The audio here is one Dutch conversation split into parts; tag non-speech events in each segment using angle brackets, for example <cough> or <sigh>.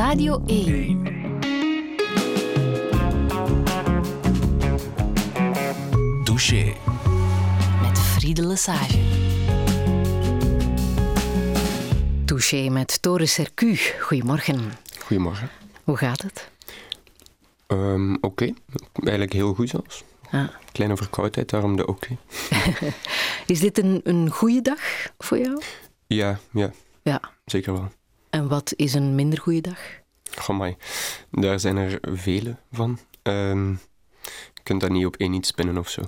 Radio 1. Douche. Met Friede Lesage. Touché met Tore Sercu. Goedemorgen. Goedemorgen. Hoe gaat het? Um, oké, eigenlijk heel goed zelfs. Ah. Kleine verkoudheid, daarom de oké. <laughs> Is dit een, een goede dag voor jou? Ja, ja, Ja. zeker wel. En wat is een minder goede dag? Goh, daar zijn er vele van. Ehm, je kunt dat niet op één iets spinnen of zo.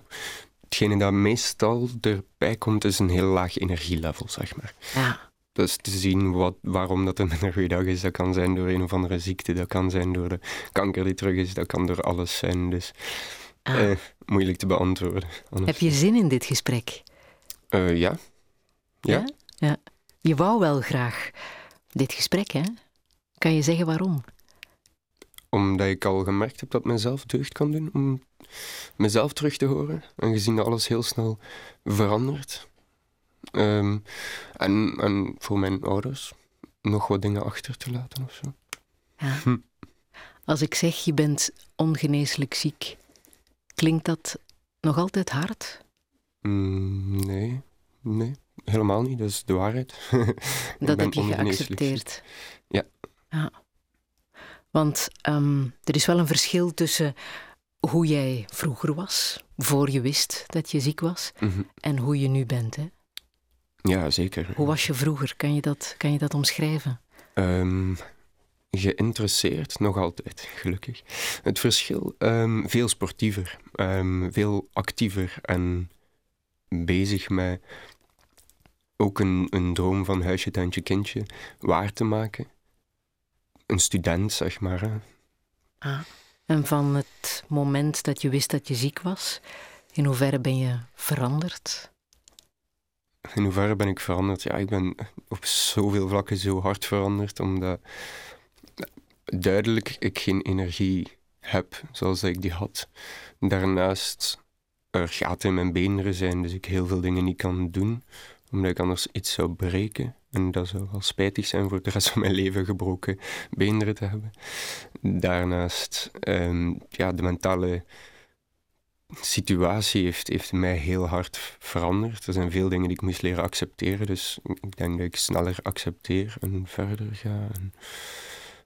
Hetgene dat meestal erbij komt, is een heel laag energielevel, zeg maar. Ja. Dus te zien wat, waarom dat een minder goede dag is, dat kan zijn door een of andere ziekte, dat kan zijn door de kanker die terug is, dat kan door alles zijn. Dus Ah. eh, moeilijk te beantwoorden. Anders- Heb je zin in dit gesprek? Eh, ja. Ja? ja. Je wou wel graag dit gesprek, hè? Kan je zeggen waarom? Omdat ik al gemerkt heb dat mezelf deugd kan doen om mezelf terug te horen. En gezien dat alles heel snel verandert. Ehm, en, en voor mijn ouders nog wat dingen achter te laten of zo. Ja. Hm. Als ik zeg je bent ongeneeslijk ziek, klinkt dat nog altijd hard? Mm, nee, nee, helemaal niet. Dat is de waarheid. <laughs> Dat heb je geaccepteerd. Ja. ja. Want ehm, er is wel een verschil tussen hoe jij vroeger was, voor je wist dat je ziek was, Mhm. en hoe je nu bent. Hè? Ja, zeker. Hoe was je vroeger? Kan je dat, kan je dat omschrijven? Ehm, geïnteresseerd, nog altijd, gelukkig. Het verschil, ehm, veel sportiever, veel actiever en bezig met ook een, een droom van huisje, tuintje, kindje waar te maken. Een student, zeg maar. Hè. Ah. En van het moment dat je wist dat je ziek was, in hoeverre ben je veranderd? In hoeverre ben ik veranderd? Ja, ik ben op zoveel vlakken zo hard veranderd, omdat duidelijk ik geen energie heb zoals ik die had. Daarnaast er gaten in mijn beenderen zijn, dus ik heel veel dingen niet kan doen, omdat ik anders iets zou breken. En dat zou wel spijtig zijn voor de rest van mijn leven gebroken beenderen te hebben. Daarnaast, ehm, ja, de mentale situatie heeft, heeft mij heel hard veranderd. Er zijn veel dingen die ik moest leren accepteren, dus ik denk dat ik sneller accepteer en verder ga. En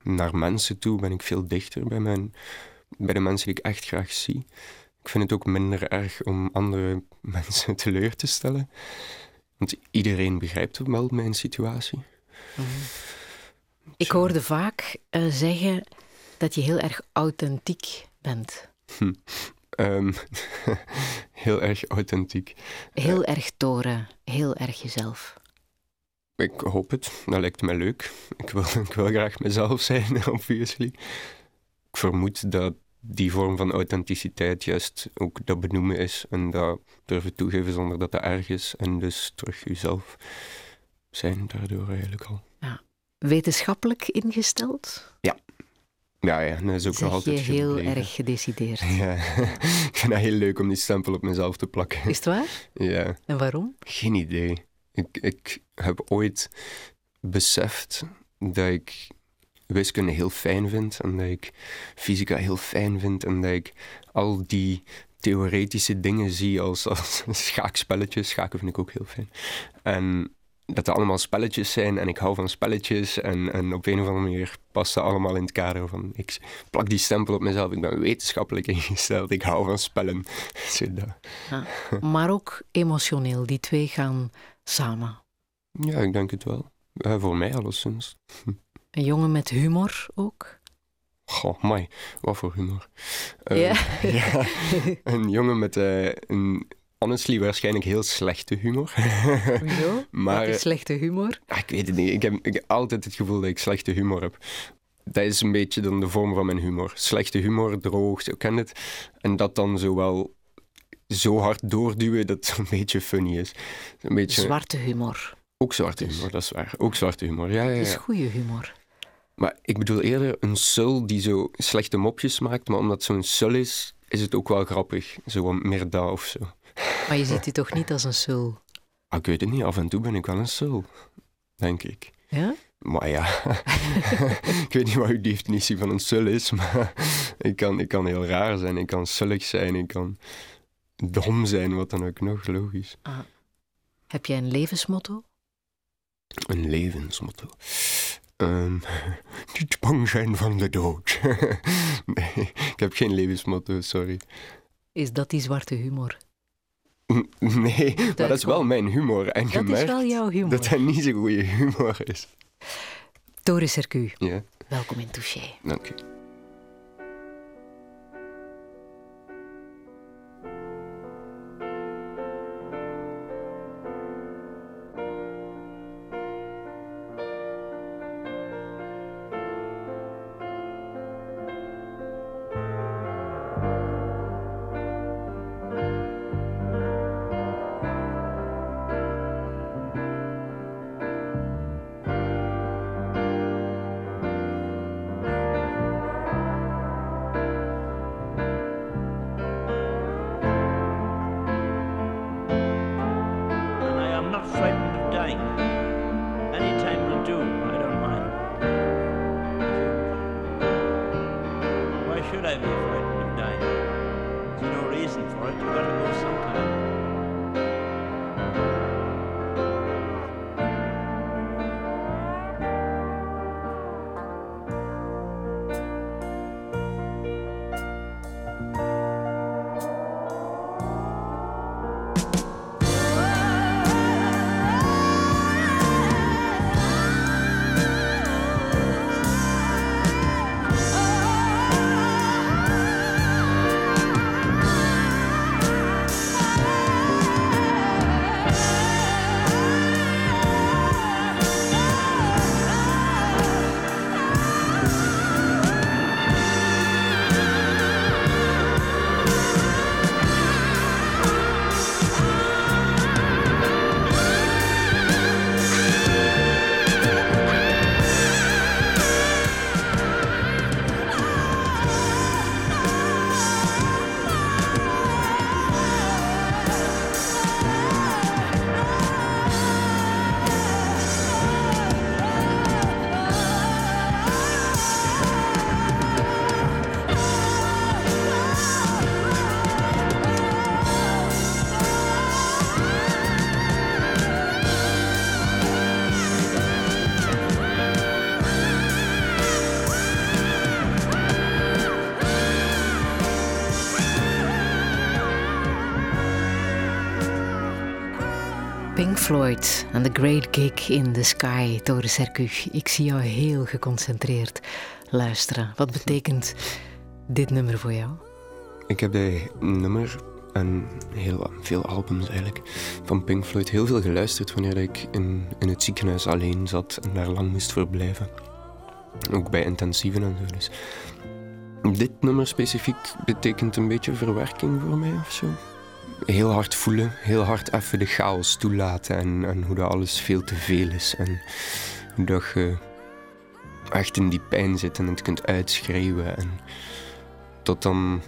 naar mensen toe ben ik veel dichter bij, mijn, bij de mensen die ik echt graag zie. Ik vind het ook minder erg om andere <laughs> mensen teleur te stellen. Want iedereen begrijpt wel mijn situatie. Ik hoorde vaak eh, zeggen dat je heel erg authentiek bent. <laughs> Ehm, <laughs> heel erg authentiek. Heel erg toren, heel erg jezelf. Ik hoop het. Dat lijkt me leuk. Ik wil, <laughs> ik wil graag mezelf zijn, obviously. Ik vermoed dat die vorm van authenticiteit juist ook dat benoemen is en dat durven toegeven zonder dat dat erg is. En dus terug jezelf zijn daardoor eigenlijk al. Wetenschappelijk ingesteld? Ja, ja, dat is ook nog Zeg je altijd heel gebleven. erg gedecideerd. <laughs> Ja, ik vind dat heel leuk om die stempel op mezelf te plakken. Is het waar? Ja. En waarom? Geen idee. Ik, ik heb ooit beseft dat ik wiskunde heel fijn vind en dat ik fysica heel fijn vind en dat ik al die theoretische dingen zie als, als <laughs> schaakspelletjes. Schaken vind ik ook heel fijn. En dat dat allemaal spelletjes zijn en ik hou van spelletjes en, en op een of andere manier past dat allemaal in het kader van ik plak die stempel op mezelf, ik ben wetenschappelijk ingesteld, ik hou van spellen. <laughs> Dat. Maar ook emotioneel, die twee gaan samen. Ja, ik denk het wel. Ja, voor mij alleszins. <laughs> Een jongen met humor ook. Goh, mai, wat voor humor. Eh, Ja. <laughs> ja, een jongen met eh, een, honestly, waarschijnlijk heel slechte humor. <laughs> Hoezo? Maar- Wat is slechte humor? Ah, ik weet het niet. Ik heb, ik heb altijd het gevoel dat ik slechte humor heb. Dat is een beetje dan de vorm van mijn humor. Slechte humor, droog, zo ken het. En dat dan zo wel zo hard doorduwen dat het een beetje funny is. Een beetje, Zwarte humor. Ook zwarte humor, dat is waar. Ook zwarte humor, ja, ja, is ja. goede humor. Maar ik bedoel eerder een sul die zo slechte mopjes maakt, maar omdat zo'n sul is, is het ook wel grappig. Zo wat meer dat of zo. Maar je ziet u toch niet als een sul? Ah, ik weet het niet, af en toe ben ik wel een sul. Denk ik. Ja? Maar ja, <laughs> ik weet niet wat uw definitie van een sul is, maar ik kan, ik kan heel raar zijn, ik kan sullig zijn, ik kan dom zijn, wat dan ook nog, logisch. Ah. Heb jij een levensmotto? Een levensmotto. Ehm, <laughs> niet bang zijn van de dood. <laughs> nee, ik heb geen levensmotto, sorry. Is dat die zwarte humor? Nee, maar dat is wel mijn humor. En Dat is wel jouw humor. dat dat niet zo'n goede humor is. Doris Hercu, Ja, welkom in Touché. dank u. Floyd en The Great Gig in the Sky, Doris Hercu. Ik zie jou heel geconcentreerd luisteren. Wat betekent dit nummer voor jou? Ik heb de nummer en heel veel albums eigenlijk van Pink Floyd heel veel geluisterd wanneer ik in, in het ziekenhuis alleen zat en daar lang moest verblijven. Ook bij intensieven en zo. Dus dit nummer specifiek betekent een beetje verwerking voor mij of zo. Heel hard voelen, heel hard even de chaos toelaten en, en hoe dat alles veel te veel is. En hoe dat je echt in die pijn zit en het kunt uitschreeuwen. En tot dan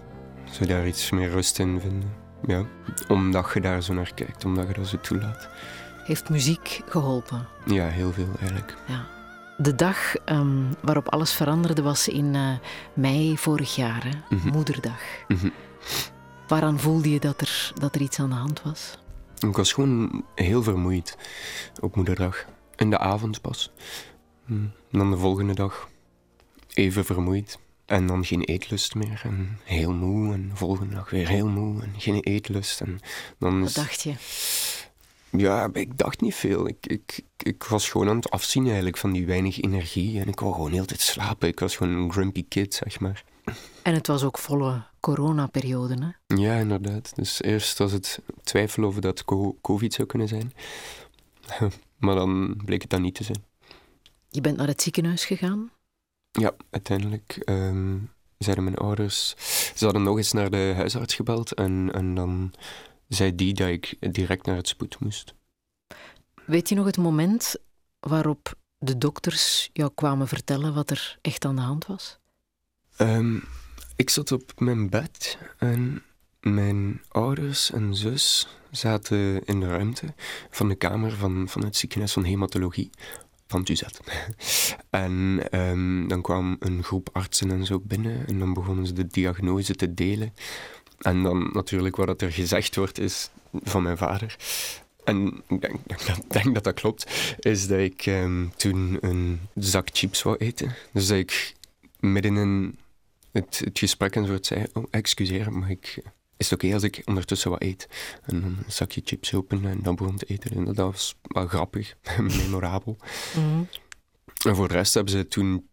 je daar iets meer rust in vinden. Ja, omdat je daar zo naar kijkt, omdat je dat zo toelaat. Heeft muziek geholpen? Ja, heel veel eigenlijk. Ja. De dag ehm, waarop alles veranderde was in eh, mei vorig jaar, hè? Mhm. Moederdag. Mhm. Waaraan voelde je dat er, dat er iets aan de hand was? Ik was gewoon heel vermoeid op moederdag. In de avond pas. Hm. En dan de volgende dag even vermoeid. En dan geen eetlust meer. En heel moe. En de volgende dag weer heel moe. En geen eetlust. En dan Wat is... dacht je? Ja, ik dacht niet veel. Ik, ik, ik was gewoon aan het afzien eigenlijk van die weinig energie. En ik wou gewoon heel tijd slapen. Ik was gewoon een grumpy kid, zeg maar. En het was ook volle coronaperiode, hè? Ja, inderdaad. Dus eerst was het twijfel of dat co- COVID zou kunnen zijn. <laughs> maar dan bleek het dan niet te zijn. Je bent naar het ziekenhuis gegaan. Ja, uiteindelijk ehm, zeiden mijn ouders... Ze hadden nog eens naar de huisarts gebeld en, en dan zei die dat ik direct naar het spoed moest. Weet je nog het moment waarop de dokters jou kwamen vertellen wat er echt aan de hand was? Ehm, ik zat op mijn bed en mijn ouders en zus zaten in de ruimte van de kamer van, van het ziekenhuis van hematologie. van UZ. <laughs> en ehm, dan kwam een groep artsen en zo binnen en dan begonnen ze de diagnose te delen. En dan natuurlijk wat er gezegd wordt is van mijn vader. En ik denk, <laughs> denk dat dat klopt, is dat ik ehm, toen een zak chips wou eten. Dus dat ik midden in het, het gesprek en zo zei, oh, excuseer, maar ik, is het oké als ik ondertussen wat eet? En dan een zakje chips open en dan begon te eten. En dat was wel grappig, <laughs> memorabel. Mhm. En voor de rest hebben ze toen,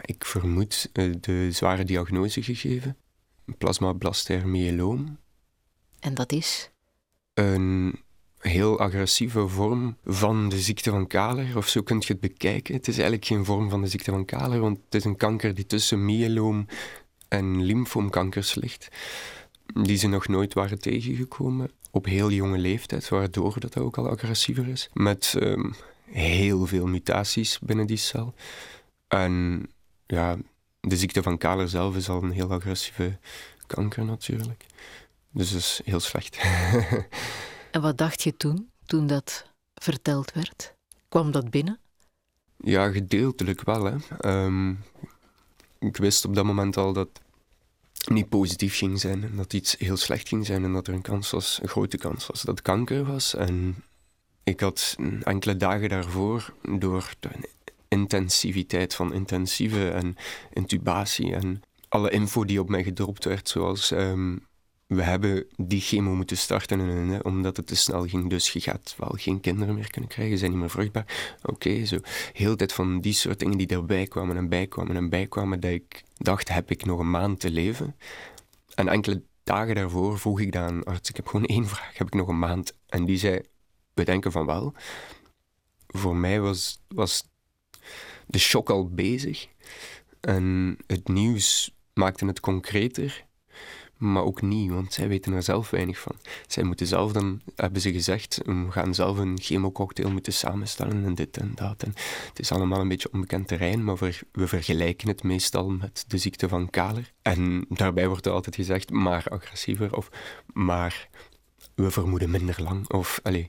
ik vermoed, eh, de zware diagnose gegeven. Plasmablastair myeloom. En dat is? Een heel agressieve vorm van de ziekte van Kaler, of zo kun je het bekijken. Het is eigenlijk geen vorm van de ziekte van Kaler, want het is een kanker die tussen myeloom en lymfoomkankers ligt, die ze nog nooit waren tegengekomen op heel jonge leeftijd, waardoor dat ook al agressiever is, met ehm, heel veel mutaties binnen die cel. En ja, de ziekte van Kaler zelf is al een heel agressieve kanker natuurlijk. Dus dat is heel slecht. <laughs> En wat dacht je toen, toen dat verteld werd? Kwam dat binnen? Ja, gedeeltelijk wel. Hè. Ehm, ik wist op dat moment al dat het niet positief ging zijn en dat iets heel slecht ging zijn en dat er een kans was, een grote kans was dat kanker was. En ik had enkele dagen daarvoor, door de intensiviteit van intensieve en intubatie en alle info die op mij gedropt werd, zoals ehm, we hebben die chemo moeten starten hè, omdat het te snel ging. Dus je gaat wel geen kinderen meer kunnen krijgen, je bent niet meer vruchtbaar. Oké, zo. Heel tijd van die soort dingen die erbij kwamen en bijkwamen en bijkwamen, dat ik dacht, heb ik nog een maand te leven? En enkele dagen daarvoor vroeg ik dan arts, ik heb gewoon één vraag, heb ik nog een maand? En die zei, we denken van wel. Voor mij was, was de shock al bezig. En het nieuws maakte het concreter maar ook niet, want zij weten er zelf weinig van. Zij moeten zelf dan, hebben ze gezegd, we gaan zelf een chemococktail moeten samenstellen en dit en dat. En het is allemaal een beetje onbekend terrein, maar we vergelijken het meestal met de ziekte van Kaler. En daarbij wordt er altijd gezegd, maar agressiever, of maar we vermoeden minder lang, of allez.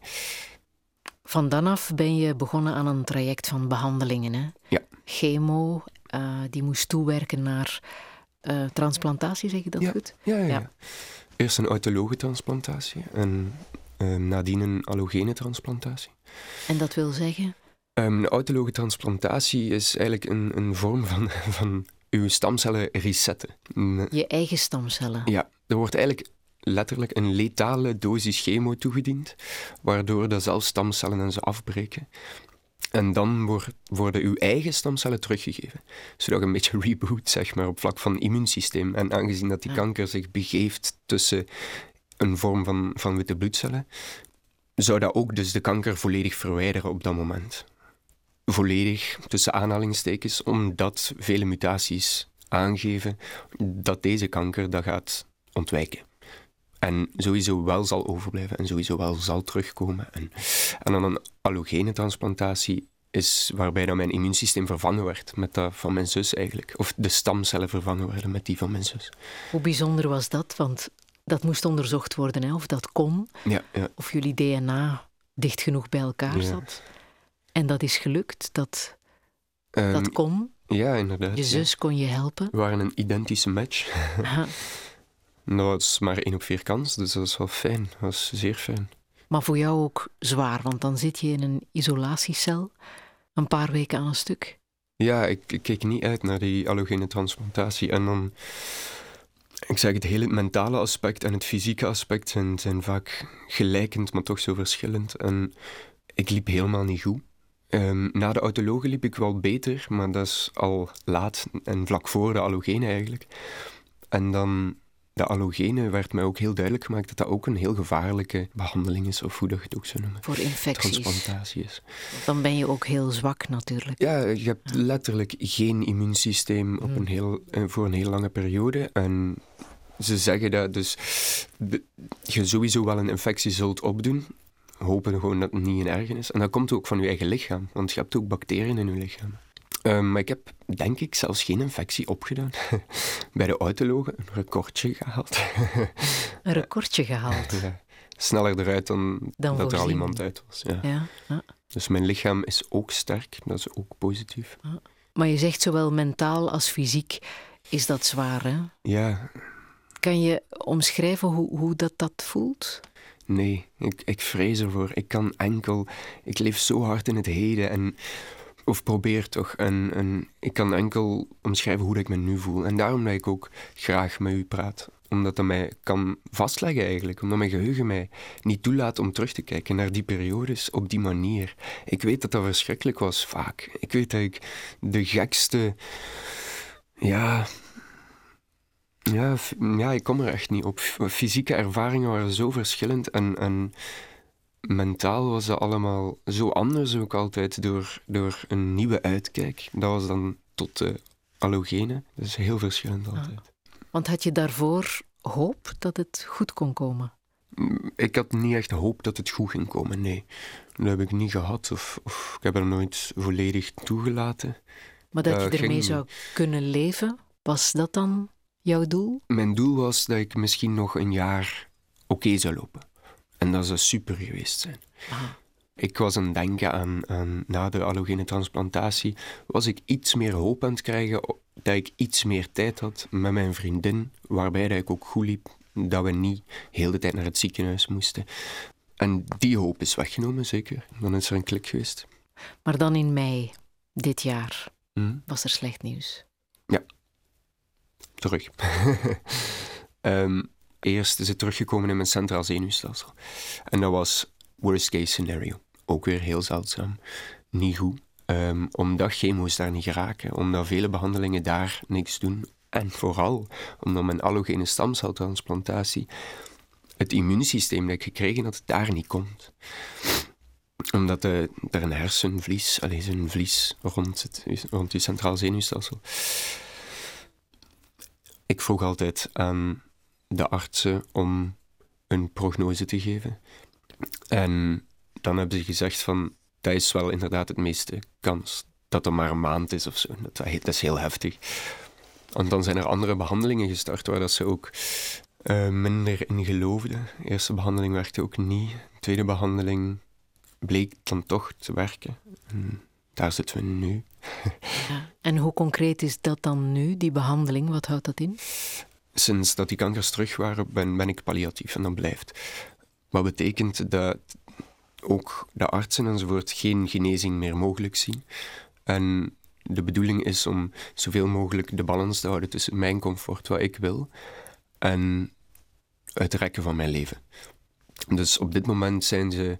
Van dan af ben je begonnen aan een traject van behandelingen, hè? Ja. Chemo, uh, die moest toewerken naar uh, transplantatie, zeg je dat ja. goed? Ja, ja, ja. Eerst een autologe transplantatie en uh, nadien een allogene transplantatie. En dat wil zeggen? Um, een autologe transplantatie is eigenlijk een, een vorm van, <laughs> van uw stamcellen resetten. Je eigen stamcellen? Ja, er wordt eigenlijk letterlijk een letale dosis chemo toegediend, waardoor dat zelfs stamcellen en ze afbreken. En dan worden uw eigen stamcellen teruggegeven. Zodat je een beetje reboot, zeg maar, op vlak van immuunsysteem. En aangezien dat die kanker zich begeeft tussen een vorm van, van witte bloedcellen, zou dat ook dus de kanker volledig verwijderen op dat moment. Volledig, tussen aanhalingstekens, omdat vele mutaties aangeven dat deze kanker dat gaat ontwijken. En sowieso wel zal overblijven en sowieso wel zal terugkomen. En, en dan een allogene transplantatie is waarbij dan mijn immuunsysteem vervangen werd met dat van mijn zus eigenlijk. Of de stamcellen vervangen werden met die van mijn zus. Hoe bijzonder was dat? Want dat moest onderzocht worden, hè? of dat kon. Ja, ja. Of jullie DNA dicht genoeg bij elkaar Ja. zat. En dat is gelukt, dat, Ehm, dat kon. Ja, inderdaad. Je zus kon je helpen. We waren een identische match. Aha. Dat was maar één op vier kans, dus dat is wel fijn. Dat was zeer fijn. Maar voor jou ook zwaar, want dan zit je in een isolatiecel een paar weken aan een stuk. Ja, ik, ik keek niet uit naar die allogene transplantatie. En dan, ik zeg het hele mentale aspect en het fysieke aspect zijn, zijn vaak gelijkend, maar toch zo verschillend. En ik liep helemaal niet goed. Ehm, na de autologe liep ik wel beter, maar dat is al laat en vlak voor de allogene eigenlijk. En dan de allogene werd mij ook heel duidelijk gemaakt dat dat ook een heel gevaarlijke behandeling is, of hoe dat je het ook zou noemen. Voor infecties. Transplantatie is. Dan ben je ook heel zwak natuurlijk. Ja, je hebt letterlijk geen immuunsysteem op een heel, eh, voor een heel lange periode. En ze zeggen dat dus je sowieso wel een infectie zult opdoen. Hopen gewoon dat het niet een ergen is. En dat komt ook van je eigen lichaam, want je hebt ook bacteriën in je lichaam. Ehm, maar ik heb, denk ik, zelfs geen infectie opgedaan. <laughs> Bij de autologen een recordje gehaald. Een <laughs> recordje gehaald. ja. Sneller eruit dan, Dan dat er al iemand uit was. Ja. Ja, ja. Dus mijn lichaam is ook sterk, dat is ook positief. Maar je zegt zowel mentaal als fysiek is dat zwaar, hè? Ja, Kan je omschrijven hoe, hoe dat, dat voelt? nee, ik, ik vrees ervoor. Ik kan enkel, ik leef zo hard in het heden en, of probeer toch, en, en ik kan enkel omschrijven hoe ik me nu voel. En daarom dat ik ook graag met u praat. Omdat dat mij kan vastleggen eigenlijk. Omdat mijn geheugen mij niet toelaat om terug te kijken naar die periodes op die manier. Ik weet dat dat verschrikkelijk was vaak. Ik weet dat ik de gekste... Ja... Ja, ja, ik kom er echt niet op. Fysieke ervaringen waren zo verschillend en, en mentaal was dat allemaal zo anders ook altijd door, door een nieuwe uitkijk. Dat was dan tot de allogene. Dat is heel verschillend altijd. Want had je daarvoor hoop dat het goed kon komen? Mm, Ik had niet echt hoop dat het goed ging komen, nee. Dat heb ik niet gehad of, of ik heb er nooit volledig toegelaten. Maar dat Eh, je ermee ging- zou kunnen leven, was dat dan jouw doel? Mijn doel was dat ik misschien nog een jaar oké zou lopen. En dat zou super geweest zijn. Ah. Ik was aan het denken aan, aan na de allogene transplantatie, was ik iets meer hoop aan het krijgen dat ik iets meer tijd had met mijn vriendin, waarbij dat ik ook goed liep, dat we niet heel de tijd naar het ziekenhuis moesten. En die hoop is weggenomen, zeker. Dan is er een klik geweest. Maar dan in mei dit jaar Hm? was er slecht nieuws. terug. <laughs> Ehm, eerst is het teruggekomen in mijn centraal zenuwstelsel. En dat was worst case scenario. Ook weer heel zeldzaam. Niet goed. Ehm, omdat chemo's daar niet geraken. Omdat vele behandelingen daar niks doen. En vooral omdat mijn allogene stamceltransplantatie het immuunsysteem dat ik gekregen had, daar niet komt. Omdat er een hersenvlies, allez, een vlies rond, het, rond je centraal zenuwstelsel, ik vroeg altijd aan de artsen om een prognose te geven. En dan hebben ze gezegd van, dat is wel inderdaad het meeste kans. Dat het maar een maand is of zo. Dat, is heel heftig. Want dan zijn er andere behandelingen gestart waar dat ze ook eh, minder in geloofden. De eerste behandeling werkte ook niet. De tweede behandeling bleek dan toch te werken. En daar zitten we nu. Ja. En hoe concreet is dat dan nu, die behandeling? Wat houdt dat in? Sinds dat die kankers terug waren, ben, ben ik palliatief en dat blijft. Wat betekent dat ook de artsen enzovoort geen genezing meer mogelijk zien. En de bedoeling is om zoveel mogelijk de balans te houden tussen mijn comfort, wat ik wil, en het rekken van mijn leven. Dus op dit moment zijn ze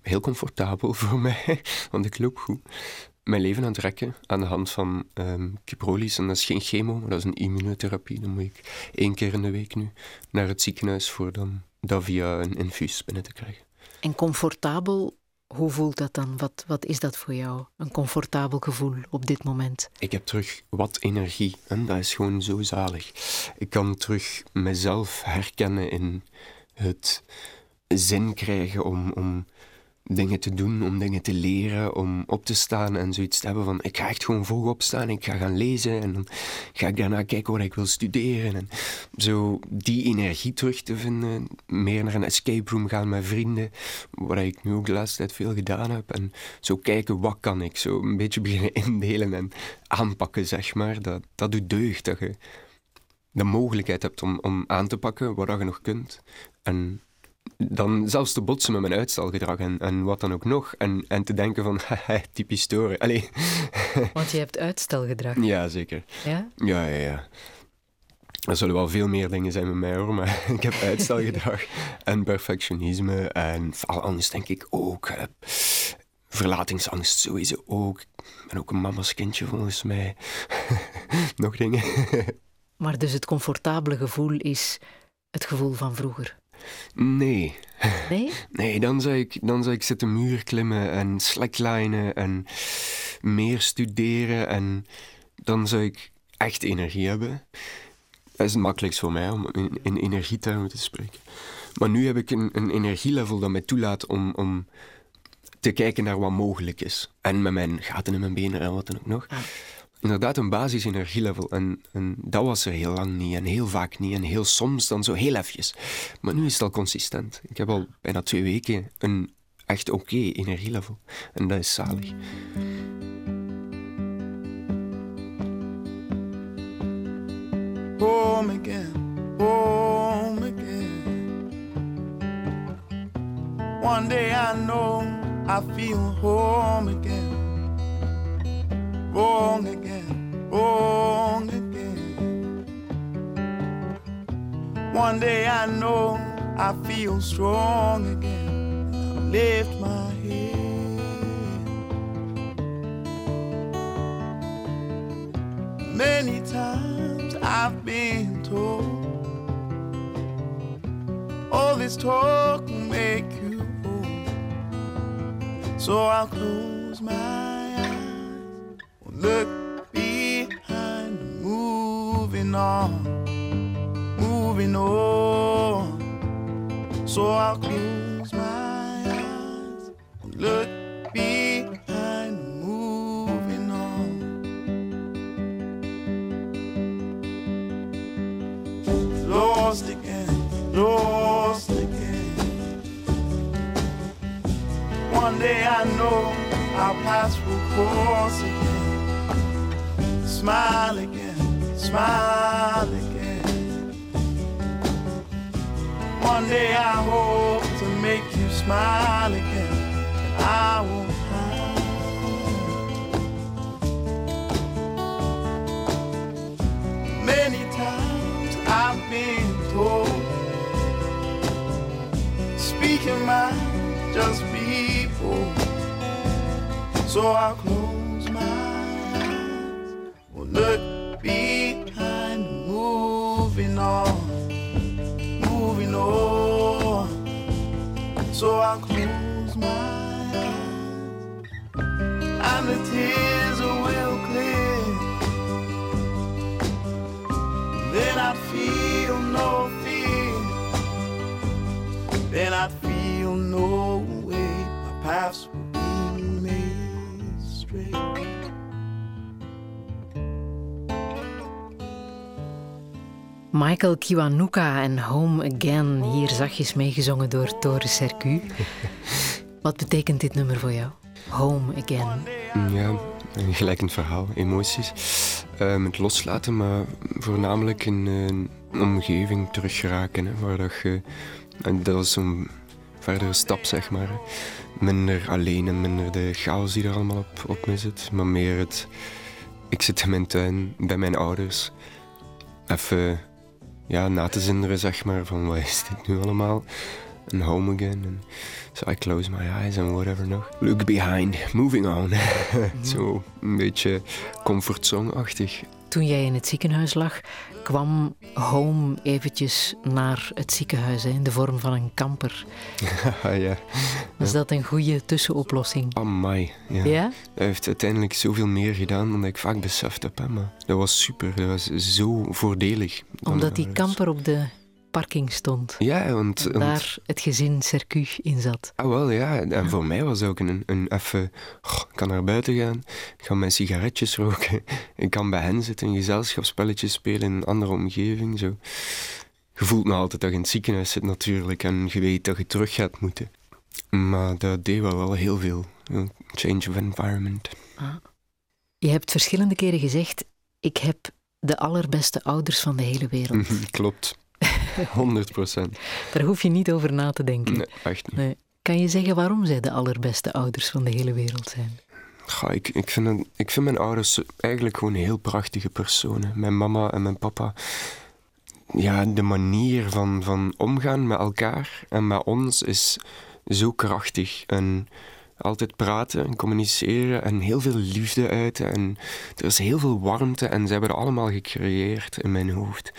heel comfortabel <laughs> voor mij, want ik loop goed. Mijn leven aan het rekken aan de hand van Kyprolis. En dat is geen chemo, maar dat is een immunotherapie. Dan moet ik één keer in de week nu naar het ziekenhuis voor dan dat via een infuus binnen te krijgen. En comfortabel, hoe voelt dat dan? Wat, wat is dat voor jou? Een comfortabel gevoel op dit moment? Ik heb terug wat energie en dat is gewoon zo zalig. Ik kan terug mezelf herkennen in het zin krijgen om, om dingen te doen, om dingen te leren, om op te staan en zoiets te hebben van ik ga echt gewoon vroeg opstaan, ik ga gaan lezen en dan ga ik daarna kijken wat ik wil studeren en zo die energie terug te vinden, meer naar een escape room gaan met vrienden, wat ik nu ook de laatste tijd veel gedaan heb en zo kijken wat kan ik, zo een beetje beginnen <laughs> indelen en aanpakken zeg maar, dat, dat doet deugd, dat je de mogelijkheid hebt om, om aan te pakken wat je nog kunt en dan zelfs te botsen met mijn uitstelgedrag en, en wat dan ook nog. En, en te denken van, <laughs> typisch storen. Allee, <laughs> Want je hebt uitstelgedrag. ja, zeker. Ja? Ja, ja, ja. Er zullen wel veel meer dingen zijn met mij hoor, maar <laughs> ik heb uitstelgedrag en perfectionisme en faalangst denk ik ook. eh, Verlatingsangst sowieso ook. Ik ben ook een mama's kindje volgens mij. Nog dingen. Maar dus het comfortabele gevoel is het gevoel van vroeger. Nee, Nee? <laughs> Nee, dan zou ik, dan zou ik zitten muur klimmen en slacklinen en meer studeren en dan zou ik echt energie hebben. Dat is het makkelijkst voor mij om in, in energietermen te spreken. Maar nu heb ik een, een energielevel dat mij toelaat om, om te kijken naar wat mogelijk is. En met mijn gaten in mijn benen en wat dan ook nog. Ah. Inderdaad, een basis energielevel. En, en dat was er heel lang niet en heel vaak niet. En heel soms dan zo heel efjes. Maar nu is het al consistent. Ik heb al bijna twee weken een echt oké energielevel. En dat is zalig. home again, home again. One day I know I feel home again, wrong again, wrong again. One day I know I feel strong again. I lift my head. Many times I've been told all this talk will make you old. So I'll close my eyes, look behind, moving on, moving on. So I'll close my eyes, and look behind, moving on. lost again, lost again. One day I know our paths will cross again. Smile again, smile again. One day I hope to make you smile again. I will hide. Many times I've been told, speak your mind, just bold. So I'll So I'll close my eyes, and the tears Michael Kiwanuka en Home Again, hier zachtjes meegezongen door Tore Sercu. Wat betekent dit nummer voor jou? Home Again. Ja, een gelijkend verhaal, emoties. Eh, met loslaten, maar voornamelijk in eh, een omgeving teruggeraken. Hè, waar dat je, dat was zo'n verdere stap, zeg maar. Minder alleen en minder de chaos die er allemaal op, op me zit. Maar meer het... Ik zit in mijn tuin bij mijn ouders. Even ja, na te zinderen, zeg maar, van wat is dit nu allemaal? En home again. En so I close my eyes and whatever nog. Look behind, moving on. <laughs> Zo een beetje comfortsong-achtig. Toen jij in het ziekenhuis lag, kwam Home eventjes naar het ziekenhuis hè, in de vorm van een kamper. Ah, <laughs> ja. Was dat een goede tussenoplossing? Amai. Ja. Ja? Hij heeft uiteindelijk zoveel meer gedaan dan ik vaak beseft heb. Hè, maar dat was super. Dat was zo voordelig. Omdat die kamper op de parking stond. Ja, want... want Daar het gezin Sercu in zat. Ah, wel, ja. En voor mij was het ook een, een even... goh, ik kan naar buiten gaan, ik ga mijn sigaretjes roken, <laughs> ik kan bij hen zitten, een gezelschapsspelletje spelen in een andere omgeving. Zo. Je voelt nog altijd dat je in het ziekenhuis zit natuurlijk en je weet dat je terug gaat moeten. Maar dat deed wel, wel heel veel. Een Change of environment. Je hebt verschillende keren gezegd: Ik heb de allerbeste ouders van de hele wereld. <laughs> Klopt. <laughs> 100 procent. Daar hoef je niet over na te denken. Nee, echt niet. Nee. Kan je zeggen waarom zij de allerbeste ouders van de hele wereld zijn? Goh, ik, ik, vind ik vind mijn ouders eigenlijk gewoon heel prachtige personen. Mijn mama en mijn papa. Ja, de manier van, van omgaan met elkaar en met ons is zo krachtig. En altijd praten en communiceren en heel veel liefde uiten. En er is heel veel warmte en ze hebben het allemaal gecreëerd in mijn hoofd.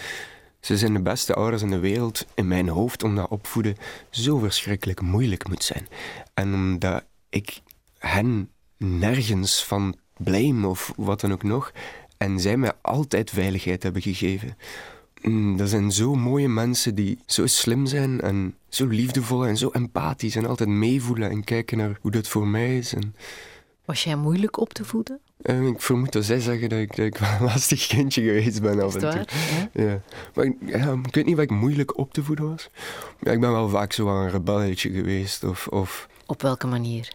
Ze zijn de beste ouders in de wereld in mijn hoofd, omdat opvoeden zo verschrikkelijk moeilijk moet zijn. En omdat ik hen nergens van blame of wat dan ook nog. En zij mij altijd veiligheid hebben gegeven. Mm, Dat zijn zo mooie mensen die zo slim zijn en zo liefdevol en zo empathisch en altijd meevoelen en kijken naar hoe dat voor mij is. En, Was jij moeilijk op te voeden? eh, ik vermoed dat zij zeggen dat ik, dat ik <laughs> wel een lastig kindje geweest ben af en toe. waar? Ja? Ja. Maar ik- weet niet wat ik moeilijk op te voeden was. Ja, ik ben wel vaak zo een rebelletje geweest. Of, of Op welke manier?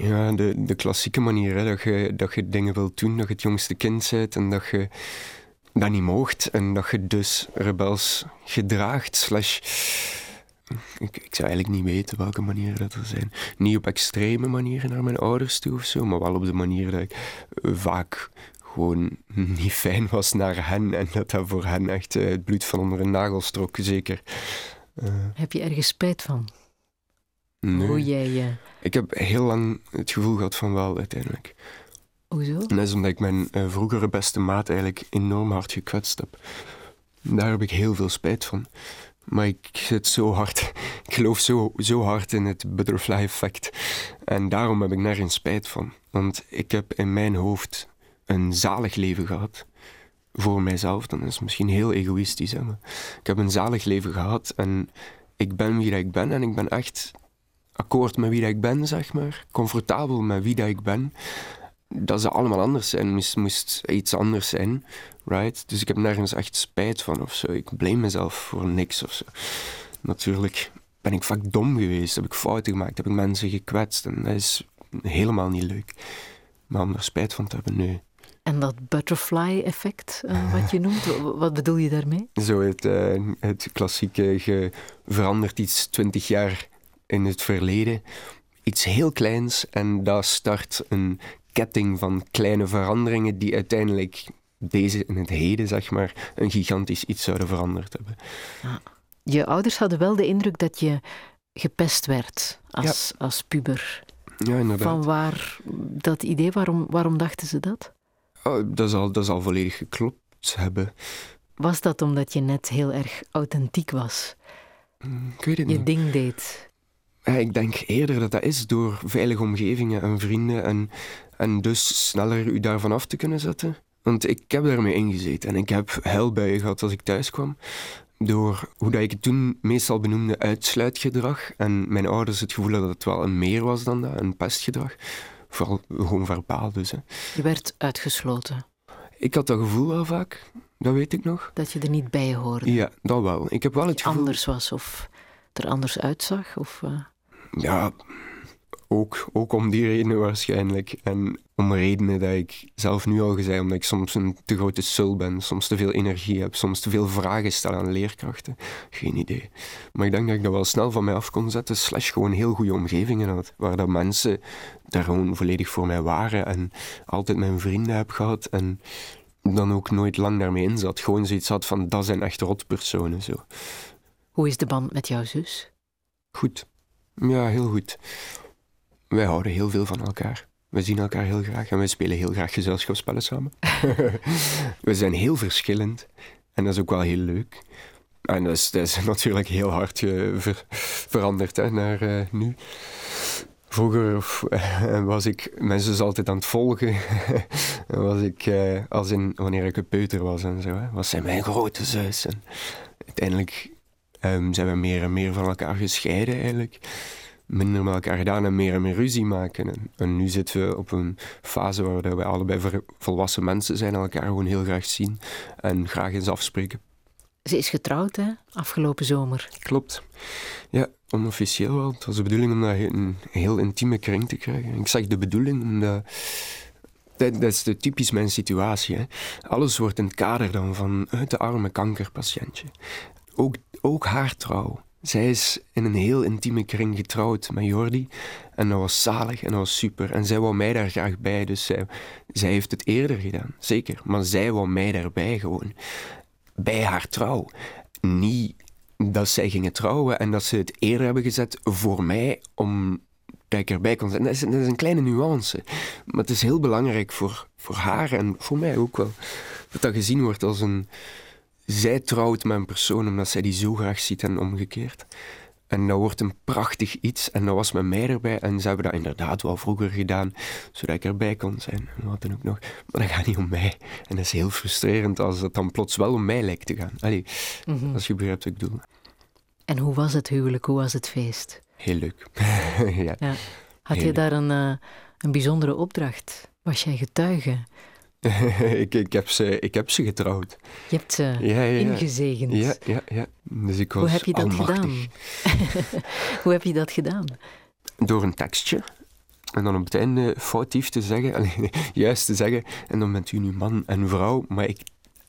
Ja, de, de klassieke manier. Hè, dat, je, dat je dingen wilt doen, dat je het jongste kind bent en dat je dat niet moogt. En dat je dus rebels gedraagt. Slash, ik, ik zou eigenlijk niet weten welke manieren dat er zijn. Niet op extreme manieren naar mijn ouders toe of zo, maar wel op de manier dat ik eh, vaak gewoon <laughs> niet fijn was naar hen. En dat dat voor hen echt eh, het bloed van onder een nagel strok, zeker. Eh, Heb je ergens spijt van? nee. Hoe jij je... Ik heb heel lang het gevoel gehad van wel, uiteindelijk. Hoezo? En dat is omdat ik mijn vroegere beste maat eigenlijk enorm hard gekwetst heb. Daar heb ik heel veel spijt van. Maar ik zit zo hard, <laughs> ik geloof zo, zo hard in het butterfly effect. En daarom heb ik nergens spijt van. Want ik heb in mijn hoofd een zalig leven gehad. Voor mijzelf, dan is het misschien heel egoïstisch. Hè, maar ik heb een zalig leven gehad en ik ben wie ik ben. En ik ben echt akkoord met wie ik ben, zeg maar. Comfortabel met wie dat ik ben dat ze allemaal anders zijn. Moest, moest iets anders zijn, right? Dus ik heb nergens echt spijt van of zo. Ik blame mezelf voor niks of zo. Natuurlijk ben ik vaak dom geweest, heb ik fouten gemaakt, heb ik mensen gekwetst en dat is helemaal niet leuk. Maar om daar spijt van te hebben, nee. En dat butterfly-effect, eh, wat je noemt, wa- wat bedoel je daarmee? Zo het, eh, het klassieke, je verandert iets twintig jaar in het verleden. Iets heel kleins en dat start een ketting van kleine veranderingen die uiteindelijk deze in het heden, zeg maar, een gigantisch iets zouden veranderd hebben. Je ouders hadden wel de indruk dat je gepest werd als, als puber. Ja, inderdaad. Van waar dat idee, waarom, waarom dachten ze dat? Oh, dat, zal, dat zal volledig geklopt hebben. Was dat omdat je net heel erg authentiek was? Hm, Ik weet het Je niet. ding deed. Ja, ik denk eerder dat dat is door veilige omgevingen en vrienden en, en dus sneller u daarvan af te kunnen zetten. Want ik heb daarmee ingezeten en ik heb huilbuien gehad als ik thuis kwam. Door hoe dat ik het toen meestal benoemde uitsluitgedrag. En mijn ouders het gevoel hadden dat het wel een meer was dan dat, een pestgedrag. Vooral gewoon verbaal dus. Hè. Je werd uitgesloten. Ik had dat gevoel wel vaak, dat weet ik nog. Dat je er niet bij hoorde. Ja, dat wel. Ik heb wel het gevoel... Anders was of er anders uitzag. Of, eh, Ja, ook, ook om die redenen waarschijnlijk. En om redenen dat ik zelf nu al gezegd, omdat ik soms een te grote sul ben, soms te veel energie heb, soms te veel vragen stel aan leerkrachten. Geen idee. Maar ik denk dat ik dat wel snel van mij af kon zetten, slash gewoon heel goede omgevingen had, waar dat mensen daar gewoon volledig voor mij waren en altijd mijn vrienden heb gehad en dan ook nooit lang daarmee in zat. Gewoon zoiets had van, dat zijn echt rotpersonen, zo. hoe is de band met jouw zus? Goed. Ja, heel goed. Wij houden heel veel van elkaar. We zien elkaar heel graag en we spelen heel graag gezelschapsspellen samen. <laughs> we zijn heel verschillend en dat is ook wel heel leuk. En dat is, dat is natuurlijk heel hard ver- veranderd hè, naar eh, nu. Vroeger eh, was ik zus altijd aan het volgen. En <laughs> was ik, eh, als in wanneer ik een peuter was en zo, hè, was zij mijn grote zus. En uiteindelijk ehm, zijn we meer en meer van elkaar gescheiden eigenlijk. Minder met elkaar gedaan en meer en meer ruzie maken. En, en nu zitten we op een fase waar we allebei volwassen mensen zijn en elkaar gewoon heel graag zien en graag eens afspreken. Ze is getrouwd, hè? Afgelopen zomer. Klopt. Ja, onofficieel wel. Het was de bedoeling om dat he- een heel intieme kring te krijgen. Ik zeg de bedoeling omdat... Dat, dat is de typisch mijn situatie. Hè. Alles wordt in het kader dan van het de arme kankerpatiëntje. Ook, ook haar trouw. Zij is in een heel intieme kring getrouwd met Jordi. En dat was zalig en dat was super. En zij wou mij daar graag bij. Dus zij, zij heeft het eerder gedaan, zeker. Maar zij wou mij daarbij gewoon. Bij haar trouw. Niet dat zij gingen trouwen en dat ze het eerder hebben gezet voor mij om dat ik erbij kon zijn. Dat is, dat is een kleine nuance. Maar het is heel belangrijk voor, voor haar en voor mij ook wel. Dat dat gezien wordt als een... Zij trouwt met een persoon omdat zij die zo graag ziet en omgekeerd. En dat wordt een prachtig iets. En dat was met mij erbij. En ze hebben dat inderdaad wel vroeger gedaan, zodat ik erbij kon zijn. En wat dan ook nog. Maar dat gaat niet om mij. En dat is heel frustrerend als het dan plots wel om mij lijkt te gaan. Allee, Mhm. als je begrijpt wat ik bedoel. En hoe was het huwelijk? Hoe was het feest? Heel leuk. <laughs> ja. Ja. Had je daar een, eh, een bijzondere opdracht? Was jij getuige? <laughs> ik, ik, heb ze, ik heb ze getrouwd. Je hebt ze Ja, ja, ja. ingezegend. Ja, ja, ja. Dus ik was Hoe heb je dat almachtig. gedaan? <laughs> Hoe heb je dat gedaan? door een tekstje. En dan op het einde foutief te zeggen, <laughs> juist te zeggen, en dan bent u nu man en vrouw. Maar ik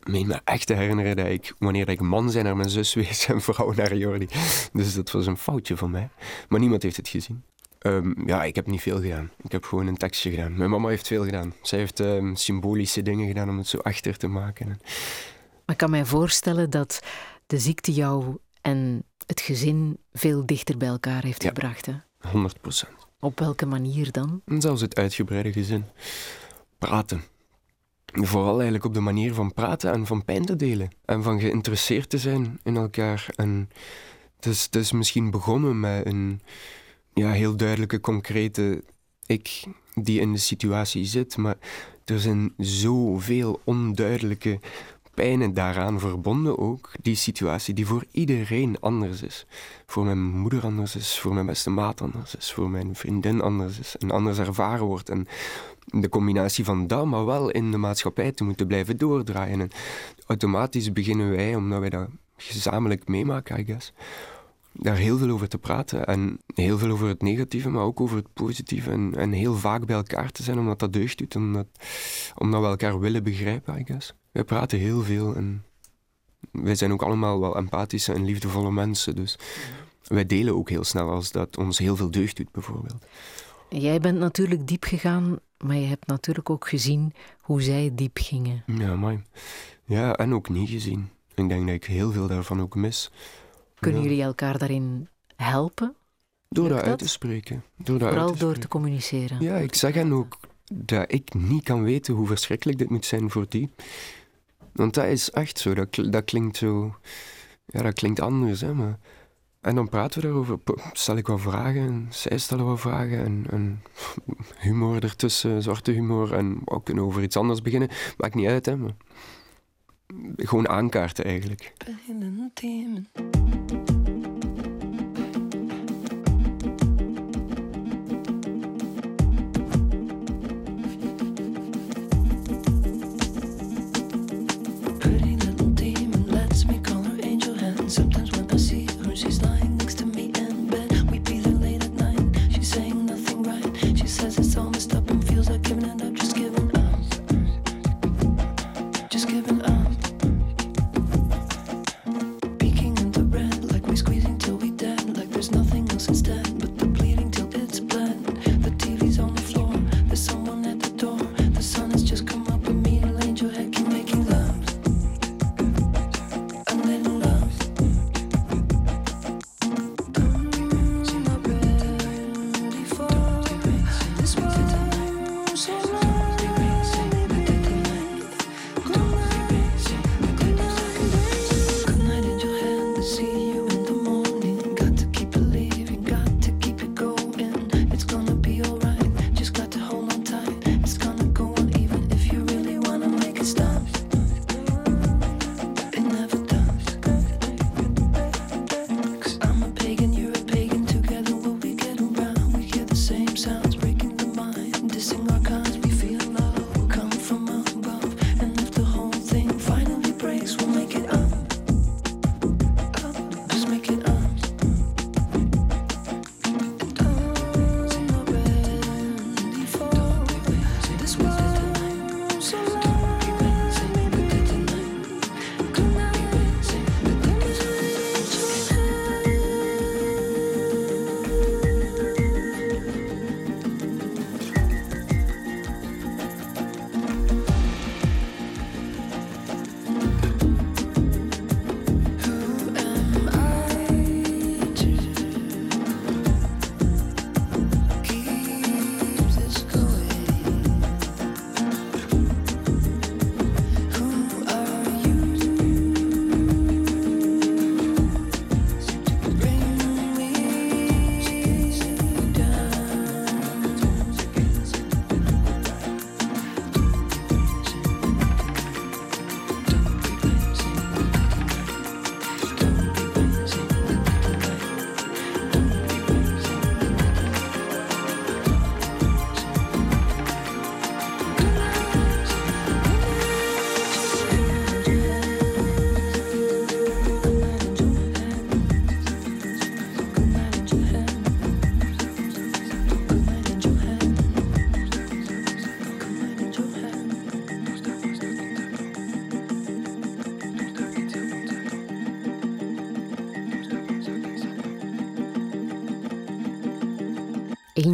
meen me echt te herinneren dat ik, wanneer ik man zijn naar mijn zus wees en vrouw naar Jordi. Dus dat was een foutje van mij. Maar niemand heeft het gezien. Ehm, ja, ik heb niet veel gedaan. Ik heb gewoon een tekstje gedaan. Mijn mama heeft veel gedaan. Zij heeft ehm, symbolische dingen gedaan om het zo achter te maken. Maar ik kan mij voorstellen dat de ziekte jou en het gezin veel dichter bij elkaar heeft gebracht. Hè? 100 procent. Op welke manier dan? zelfs het uitgebreide gezin. Praten. Vooral eigenlijk op de manier van praten en van pijn te delen. En van geïnteresseerd te zijn in elkaar. En het is, het is misschien begonnen met een ja, heel duidelijke, concrete ik die in de situatie zit. Maar er zijn zoveel onduidelijke pijnen daaraan verbonden ook. Die situatie die voor iedereen anders is. Voor mijn moeder anders is, voor mijn beste maat anders is, voor mijn vriendin anders is en anders ervaren wordt. En de combinatie van dat, maar wel in de maatschappij te moeten blijven doordraaien. En automatisch beginnen wij, omdat wij dat gezamenlijk meemaken, I guess, daar heel veel over te praten. En heel veel over het negatieve, maar ook over het positieve. En, en heel vaak bij elkaar te zijn, omdat dat deugd doet. Omdat, omdat we elkaar willen begrijpen, I guess. Wij praten heel veel en wij zijn ook allemaal wel empathische en liefdevolle mensen. Dus wij delen ook heel snel als dat ons heel veel deugd doet, bijvoorbeeld. Jij bent natuurlijk diep gegaan, maar je hebt natuurlijk ook gezien hoe zij diep gingen. Ja, mooi. Ja, en ook niet gezien. Ik denk dat ik heel veel daarvan ook mis. Kunnen jullie elkaar daarin helpen? Door dat, uit te spreken. Door dat Vooral te door te communiceren. Ja, ik zeg hen ook dat ik niet kan weten hoe verschrikkelijk dit moet zijn voor die. Want dat is echt zo. Dat, dat klinkt zo... Ja, dat klinkt anders, hè. Maar... En dan praten we daarover. Stel ik wat vragen en zij stellen wat vragen. En, en humor ertussen, zwarte humor. En we kunnen over iets anders beginnen. Maakt niet uit, hè. Maar... Gewoon aankaarten, eigenlijk.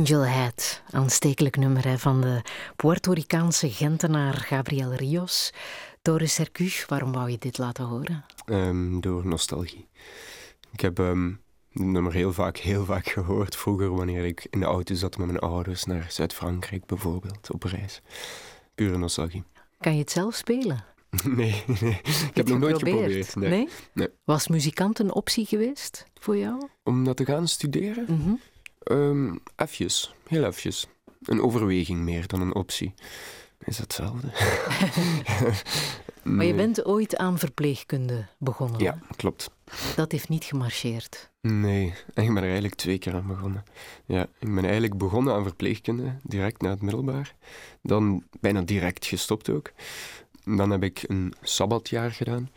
Angelhead, aanstekelijk nummer hè, van de Puerto Ricaanse Gentenaar Gabriel Rios. Doris Sercuch, waarom wou je dit laten horen? Ehm, door nostalgie. Ik heb ehm het nummer heel vaak, heel vaak gehoord vroeger wanneer ik in de auto zat met mijn ouders naar Zuid-Frankrijk bijvoorbeeld, op reis. Pure nostalgie. Kan je het zelf spelen? <laughs> Nee, nee. ik heb nog nooit geprobeerd. Nee. Nee? Nee. Was muzikant een optie geweest voor jou? Om dat te gaan studeren? Mhm. Efjes, heel efjes. Een overweging meer dan een optie. Is dat hetzelfde? <laughs> Maar je bent ooit aan verpleegkunde begonnen. Ja, klopt. Dat heeft niet gemarcheerd. Nee, en ik ben er eigenlijk twee keer aan begonnen. Ja, ik ben eigenlijk begonnen aan verpleegkunde, direct na het middelbaar. Dan bijna direct gestopt ook. Dan heb ik een sabbatjaar gedaan.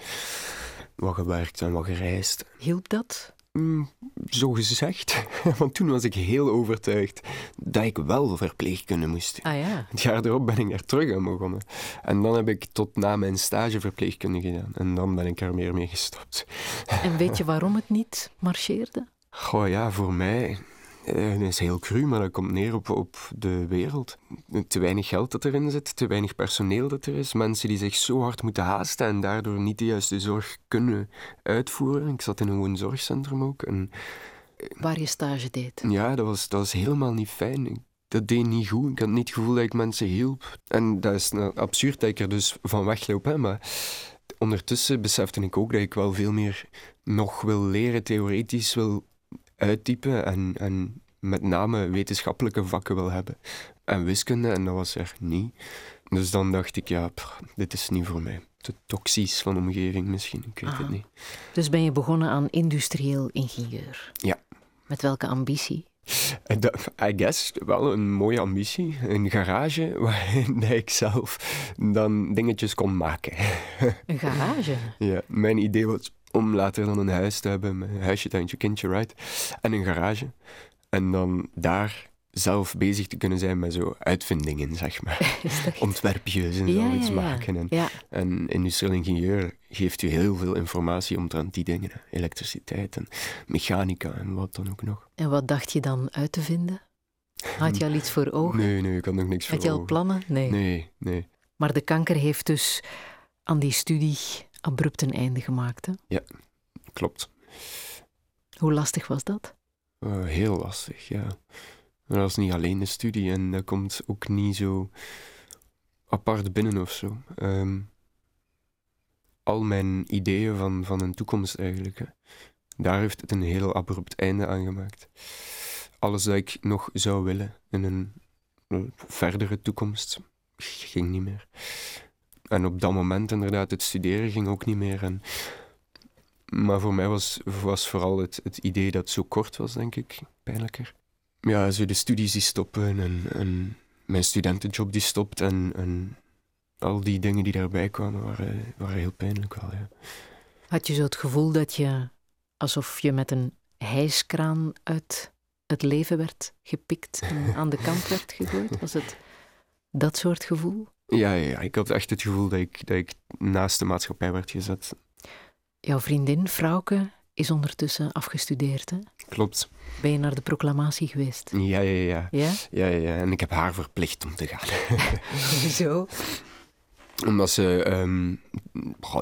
Wat gewerkt en wat gereisd. Hielp dat? Mm, zo gezegd. <laughs> Want toen was ik heel overtuigd dat ik wel verpleegkunde moest. Ah ja. Het jaar erop ben ik er terug aan begonnen. En dan heb ik tot na mijn stage verpleegkunde gedaan. En dan ben ik er meer mee gestopt. En weet je waarom het niet marcheerde? Goh ja, voor mij. Eh, Het is heel cru, maar dat komt neer op, op de wereld. Te weinig geld dat erin zit, te weinig personeel dat er is. Mensen die zich zo hard moeten haasten en daardoor niet de juiste zorg kunnen uitvoeren. Ik zat in een woonzorgcentrum ook. En Waar je stage deed. ja, dat was, dat was helemaal niet fijn. Ik- Dat deed niet goed. Ik had niet het gevoel dat ik mensen hielp. En dat is nou absurd dat ik er dus van wegloop. Hè, maar ondertussen besefte ik ook dat ik wel veel meer nog wil leren, theoretisch wil uittypen. En, en met name wetenschappelijke vakken wil hebben. En wiskunde, en dat was er niet. Dus dan dacht ik, ja, pff, dit is niet voor mij. Te toxisch van omgeving misschien, ik weet Aha. het niet. Dus ben je begonnen aan industrieel ingenieur. Ja. Met welke ambitie? Dat- I guess wel een mooie ambitie. Een garage <laughs> waarin ik zelf dan dingetjes kon maken. Een garage. ja, mijn idee was om later dan een huis te hebben. Een huisje, tuintje, kindje, right? En een garage. En dan daar zelf bezig te kunnen zijn met zo uitvindingen, zeg maar. <laughs> Ontwerpjes en Ja, zoiets ja, maken. En, Ja, en industrieel ingenieur geeft u heel veel informatie omtrent die dingen. Elektriciteit en mechanica en wat dan ook nog. en wat dacht je dan uit te vinden? Had je al iets voor <laughs> ogen? Nee, nee, ik had nog niks Had voor je al ogen. plannen? Nee. Nee, nee. Maar de kanker heeft dus aan die studie abrupt een einde gemaakt. Hè? Klopt. Hoe lastig was dat? Eh, heel lastig, ja. Dat is niet alleen de studie en dat komt ook niet zo apart binnen of zo. Ehm, al mijn ideeën van, van een toekomst eigenlijk, hè. daar heeft het een heel abrupt einde aan gemaakt. Alles dat ik nog zou willen in een eh, verdere toekomst ging niet meer. En op dat moment inderdaad, het studeren ging ook niet meer. En, maar voor mij was, was vooral het, het idee dat het zo kort was, denk ik, pijnlijker. Ja, zo de studies die stoppen en, en mijn studentenjob die stopt en, en al die dingen die daarbij kwamen waren, waren heel pijnlijk wel, ja. Had je zo het gevoel dat je, alsof je met een hijskraan uit het leven werd gepikt en aan de kant werd gegooid? Was het dat soort gevoel? Ja, ja, ik had echt het gevoel dat ik, dat ik naast de maatschappij werd gezet. Jouw vriendin, Frauke, is ondertussen afgestudeerd. Hè? Klopt. Ben je naar de proclamatie geweest? Ja, ja, ja. Ja? Ja, ja, ja. En ik heb haar verplicht om te gaan. <laughs> Hoezo? Omdat ze ehm,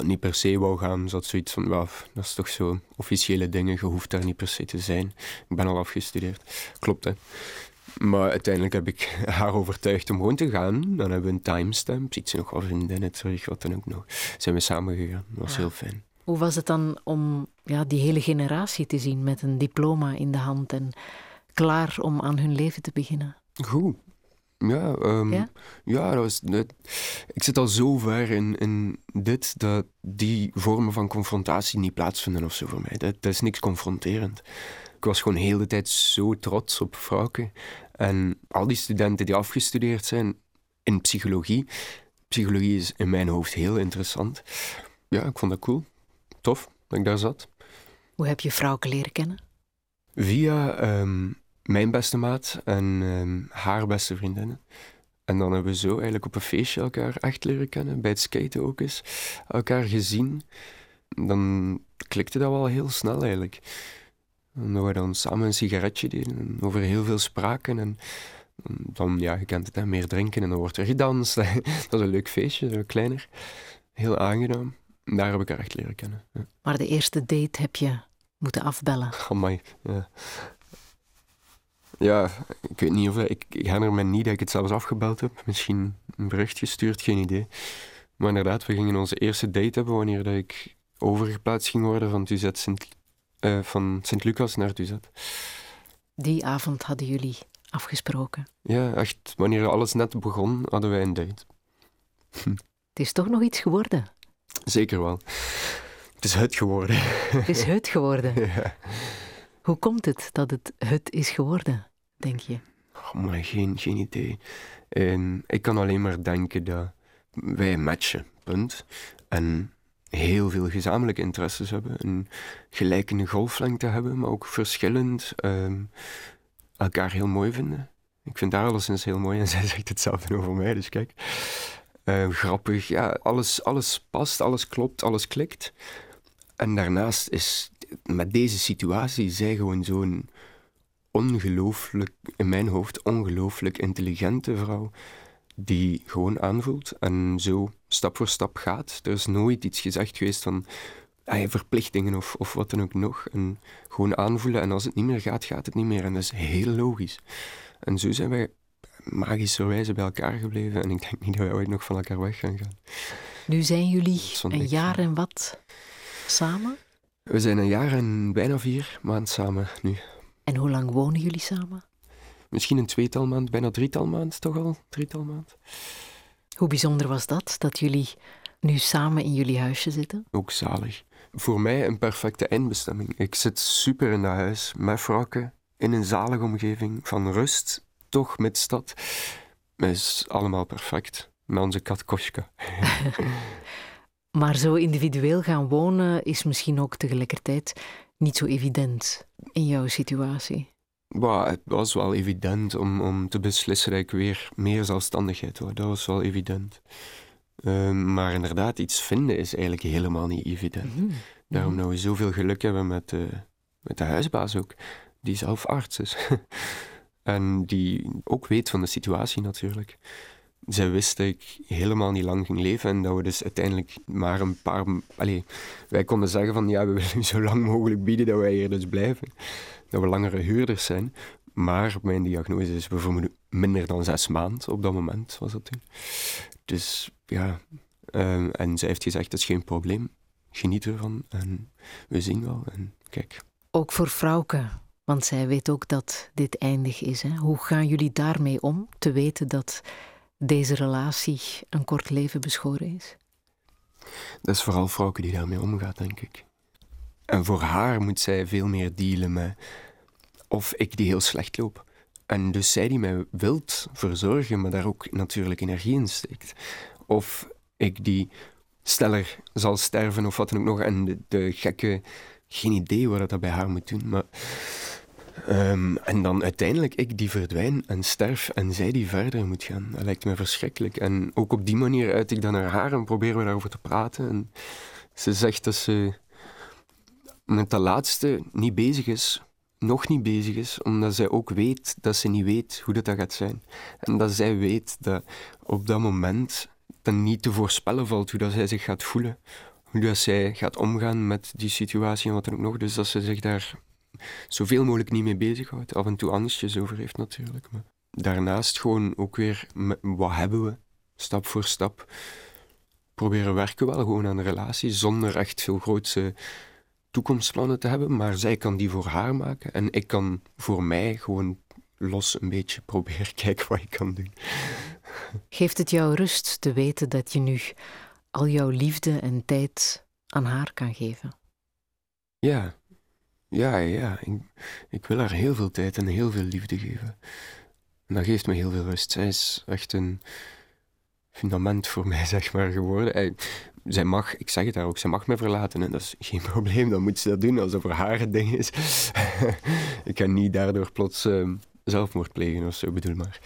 niet per se wou gaan. Ze had zoiets van, "Wel, dat is toch zo officiële dingen, je hoeft daar niet per se te zijn. Ik ben al afgestudeerd. Klopt, hè. Maar uiteindelijk heb ik <laughs> haar overtuigd om gewoon te gaan. Dan hebben we een timestamp. Ziet ze nog wel vriendinnen terug, wat dan ook nog. Zijn we samen gegaan. Dat was Ja. heel fijn. Hoe was het dan om ja, die hele generatie te zien met een diploma in de hand en klaar om aan hun leven te beginnen? Goed. Ja, ehm, Ja? ja? dat was, dat- ik zit al zo ver in, in dit dat die vormen van confrontatie niet plaatsvinden of zo voor mij. Dat, dat is niks confronterend. Ik was gewoon de hele tijd zo trots op Frauke. En al die studenten die afgestudeerd zijn in psychologie. Psychologie is in mijn hoofd heel interessant. Ja, ik vond dat cool. Tof dat ik daar zat. Hoe heb je Frauke leren kennen? Via ehm, mijn beste maat en ehm, haar beste vriendinnen. En dan hebben we zo eigenlijk op een feestje elkaar echt leren kennen. Bij het skaten ook eens. Elkaar gezien. Dan klikte dat wel heel snel eigenlijk. Omdat we dan samen een sigaretje deden en over heel veel spraken. En dan, ja, je kent het, hè, meer drinken en dan wordt er gedanst. <laughs> dat is een leuk feestje, zo kleiner. Heel aangenaam. Daar heb ik haar echt leren kennen. Ja. Maar de eerste date heb je moeten afbellen. Amai, ja. Ja, ik weet niet of... Ik, ik herinner me niet dat ik het zelfs afgebeld heb. Misschien een bericht gestuurd, geen idee. Maar inderdaad, we gingen onze eerste date hebben wanneer dat ik overgeplaatst ging worden van, Tuzet Sint, uh, van Sint-Lucas naar Tuzet. Die avond hadden jullie afgesproken? Ja, echt. Wanneer alles net begon, hadden wij een date. Het is toch nog iets geworden? Zeker wel. Het is het geworden. Het is het geworden? <laughs> ja. Hoe komt het dat het het is geworden, denk je? Oh, maar geen, geen idee. En ik kan alleen maar denken dat wij matchen, punt. En heel veel gezamenlijke interesses hebben. Een gelijkende golflengte hebben, maar ook verschillend. Um, elkaar heel mooi vinden. Ik vind haar alleszins heel mooi en <laughs> zij zegt hetzelfde over mij, dus kijk. Uh, grappig, ja, alles, alles past, alles klopt, alles klikt. En daarnaast is met deze situatie zij gewoon zo'n ongelooflijk, in mijn hoofd, ongelooflijk intelligente vrouw die gewoon aanvoelt en zo stap voor stap gaat. Er is nooit iets gezegd geweest van ah, verplichtingen of, of wat dan ook nog. En gewoon aanvoelen en als het niet meer gaat, gaat het niet meer. En dat is heel logisch. En zo zijn wij magischerwijze bij elkaar gebleven en ik denk niet dat wij ooit nog van elkaar weg gaan gaan. Nu zijn jullie een jaar en wat samen? We zijn een jaar en bijna vier maanden samen nu. En hoe lang wonen jullie samen? Misschien een tweetal maand, bijna drietal maand toch al? Drietal maand. Hoe bijzonder was dat, dat jullie nu samen in jullie huisje zitten? Ook zalig. Voor mij een perfecte eindbestemming. Ik zit super in dat huis, met vrouwen, in een zalige omgeving, van rust, toch met stad. Het is allemaal perfect. Met onze kat Koshka. <laughs> <laughs> maar zo individueel gaan wonen is misschien ook tegelijkertijd niet zo evident in jouw situatie. Het was wel evident om, om te beslissen dat ik weer meer zelfstandigheid wou. Dat was wel evident. Ehm, maar inderdaad, iets vinden is eigenlijk helemaal niet evident. Mhm. Daarom mhm. dat we zoveel geluk hebben met met de huisbaas ook, die zelf arts is. <laughs> en die ook weet van de situatie natuurlijk. Zij wist dat ik helemaal niet lang ging leven en dat we dus uiteindelijk maar een paar... Allez, wij konden zeggen van ja, we <laughs> willen zo lang mogelijk bieden dat wij hier dus blijven dat we langere huurders zijn. Maar mijn diagnose is bijvoorbeeld minder dan zes maanden op dat moment, was dat. Dus ja, uh, en zij heeft gezegd, dat is geen probleem. Geniet ervan en we zien wel. En kijk. Ook voor Frauke, want zij weet ook dat dit eindig is. Hè? Hoe gaan jullie daarmee om, te weten dat deze relatie een kort leven beschoren is? Dat is vooral Frauke die daarmee omgaat, denk ik. En voor haar moet zij veel meer dealen met of ik die heel slecht loop. En dus zij die mij wilt verzorgen, maar daar ook natuurlijk energie in steekt. Of ik die sneller zal sterven of wat dan ook nog. En de, de gekke, geen idee wat dat bij haar moet doen. Maar, um, en dan uiteindelijk ik die verdwijn en sterf en zij die verder moet gaan. Dat lijkt me verschrikkelijk. En ook op die manier uit ik dan naar haar en proberen we daarover te praten. En ze zegt dat ze met dat laatste niet bezig is nog niet bezig is, omdat zij ook weet dat ze niet weet hoe dat, dat gaat zijn. En dat zij weet dat op dat moment dan niet te voorspellen valt hoe dat zij zich gaat voelen. Hoe dat zij gaat omgaan met die situatie en wat dan ook nog. Dus dat ze zich daar zoveel mogelijk niet mee bezighoudt. Af en toe angstjes over heeft natuurlijk. Maar daarnaast gewoon ook weer, wat hebben we? Stap voor stap proberen werken wel gewoon aan de relatie, zonder echt veel grootse toekomstplannen te hebben, maar zij kan die voor haar maken en ik kan voor mij gewoon los een beetje <laughs> proberen kijken wat ik kan doen. Geeft het jou rust te weten dat je nu al jouw liefde en tijd aan haar kan geven? Ja, ja, ja. Ik, ik wil haar heel veel tijd en heel veel liefde geven. En dat geeft me heel veel rust. Zij is echt een fundament voor <laughs> mij, zeg maar, geworden zij mag, ik zeg het daar ook, zij mag me verlaten en dat is geen <laughs> probleem, dan moet ze dat doen als het voor haar het ding is. <laughs> ik kan niet daardoor plots uh, zelfmoord plegen of zo, bedoel maar.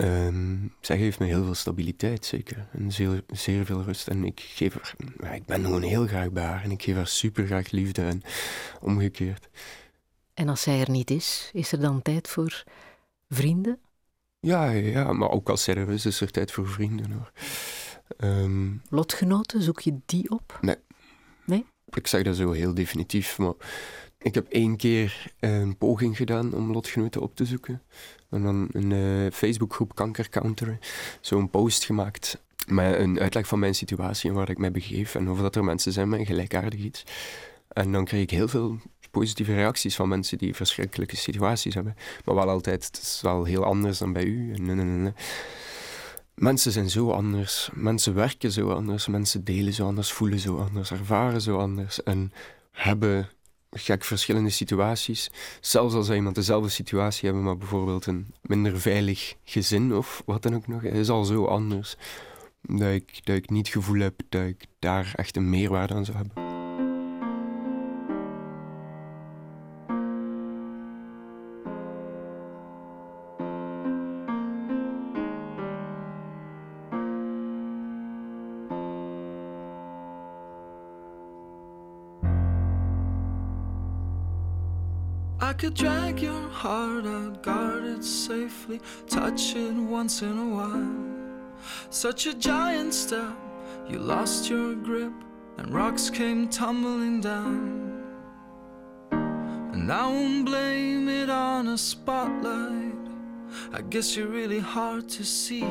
Um, zij geeft me heel veel stabiliteit, zeker. En zeer, zeer veel rust. En ik geef haar, ik ben gewoon heel graag bij haar en ik geef haar super graag liefde en omgekeerd. En als zij er niet is, is er dan tijd voor vrienden? Ja, ja, maar ook als zij er is, is er tijd voor vrienden hoor. Ehm, Lotgenoten, zoek je die op? ik zeg dat zo heel definitief, maar ik heb één keer een poging gedaan om lotgenoten op te zoeken. En dan in de Facebookgroep Kankercounter zo'n post gemaakt met een uitleg van mijn situatie en waar ik mij begeef en of dat er mensen zijn met een gelijkaardig iets. En dan kreeg ik heel veel positieve reacties van mensen die verschrikkelijke situaties hebben. Maar wel altijd, het is wel heel anders dan bij u. En, en, en, en. Mensen zijn zo anders. Mensen werken zo anders. Mensen delen zo anders, voelen zo anders, ervaren zo anders. En hebben gek verschillende situaties. Zelfs als iemand dezelfde situatie hebben, maar bijvoorbeeld een minder veilig gezin of wat dan ook nog, is al zo anders. Dat ik, dat ik niet het gevoel heb dat ik daar echt een meerwaarde aan zou hebben. Out, guard it safely, touch it once in a while. Such a giant step, you lost your grip, and rocks came tumbling down. And I won't blame it on a spotlight, I guess you're really hard to see.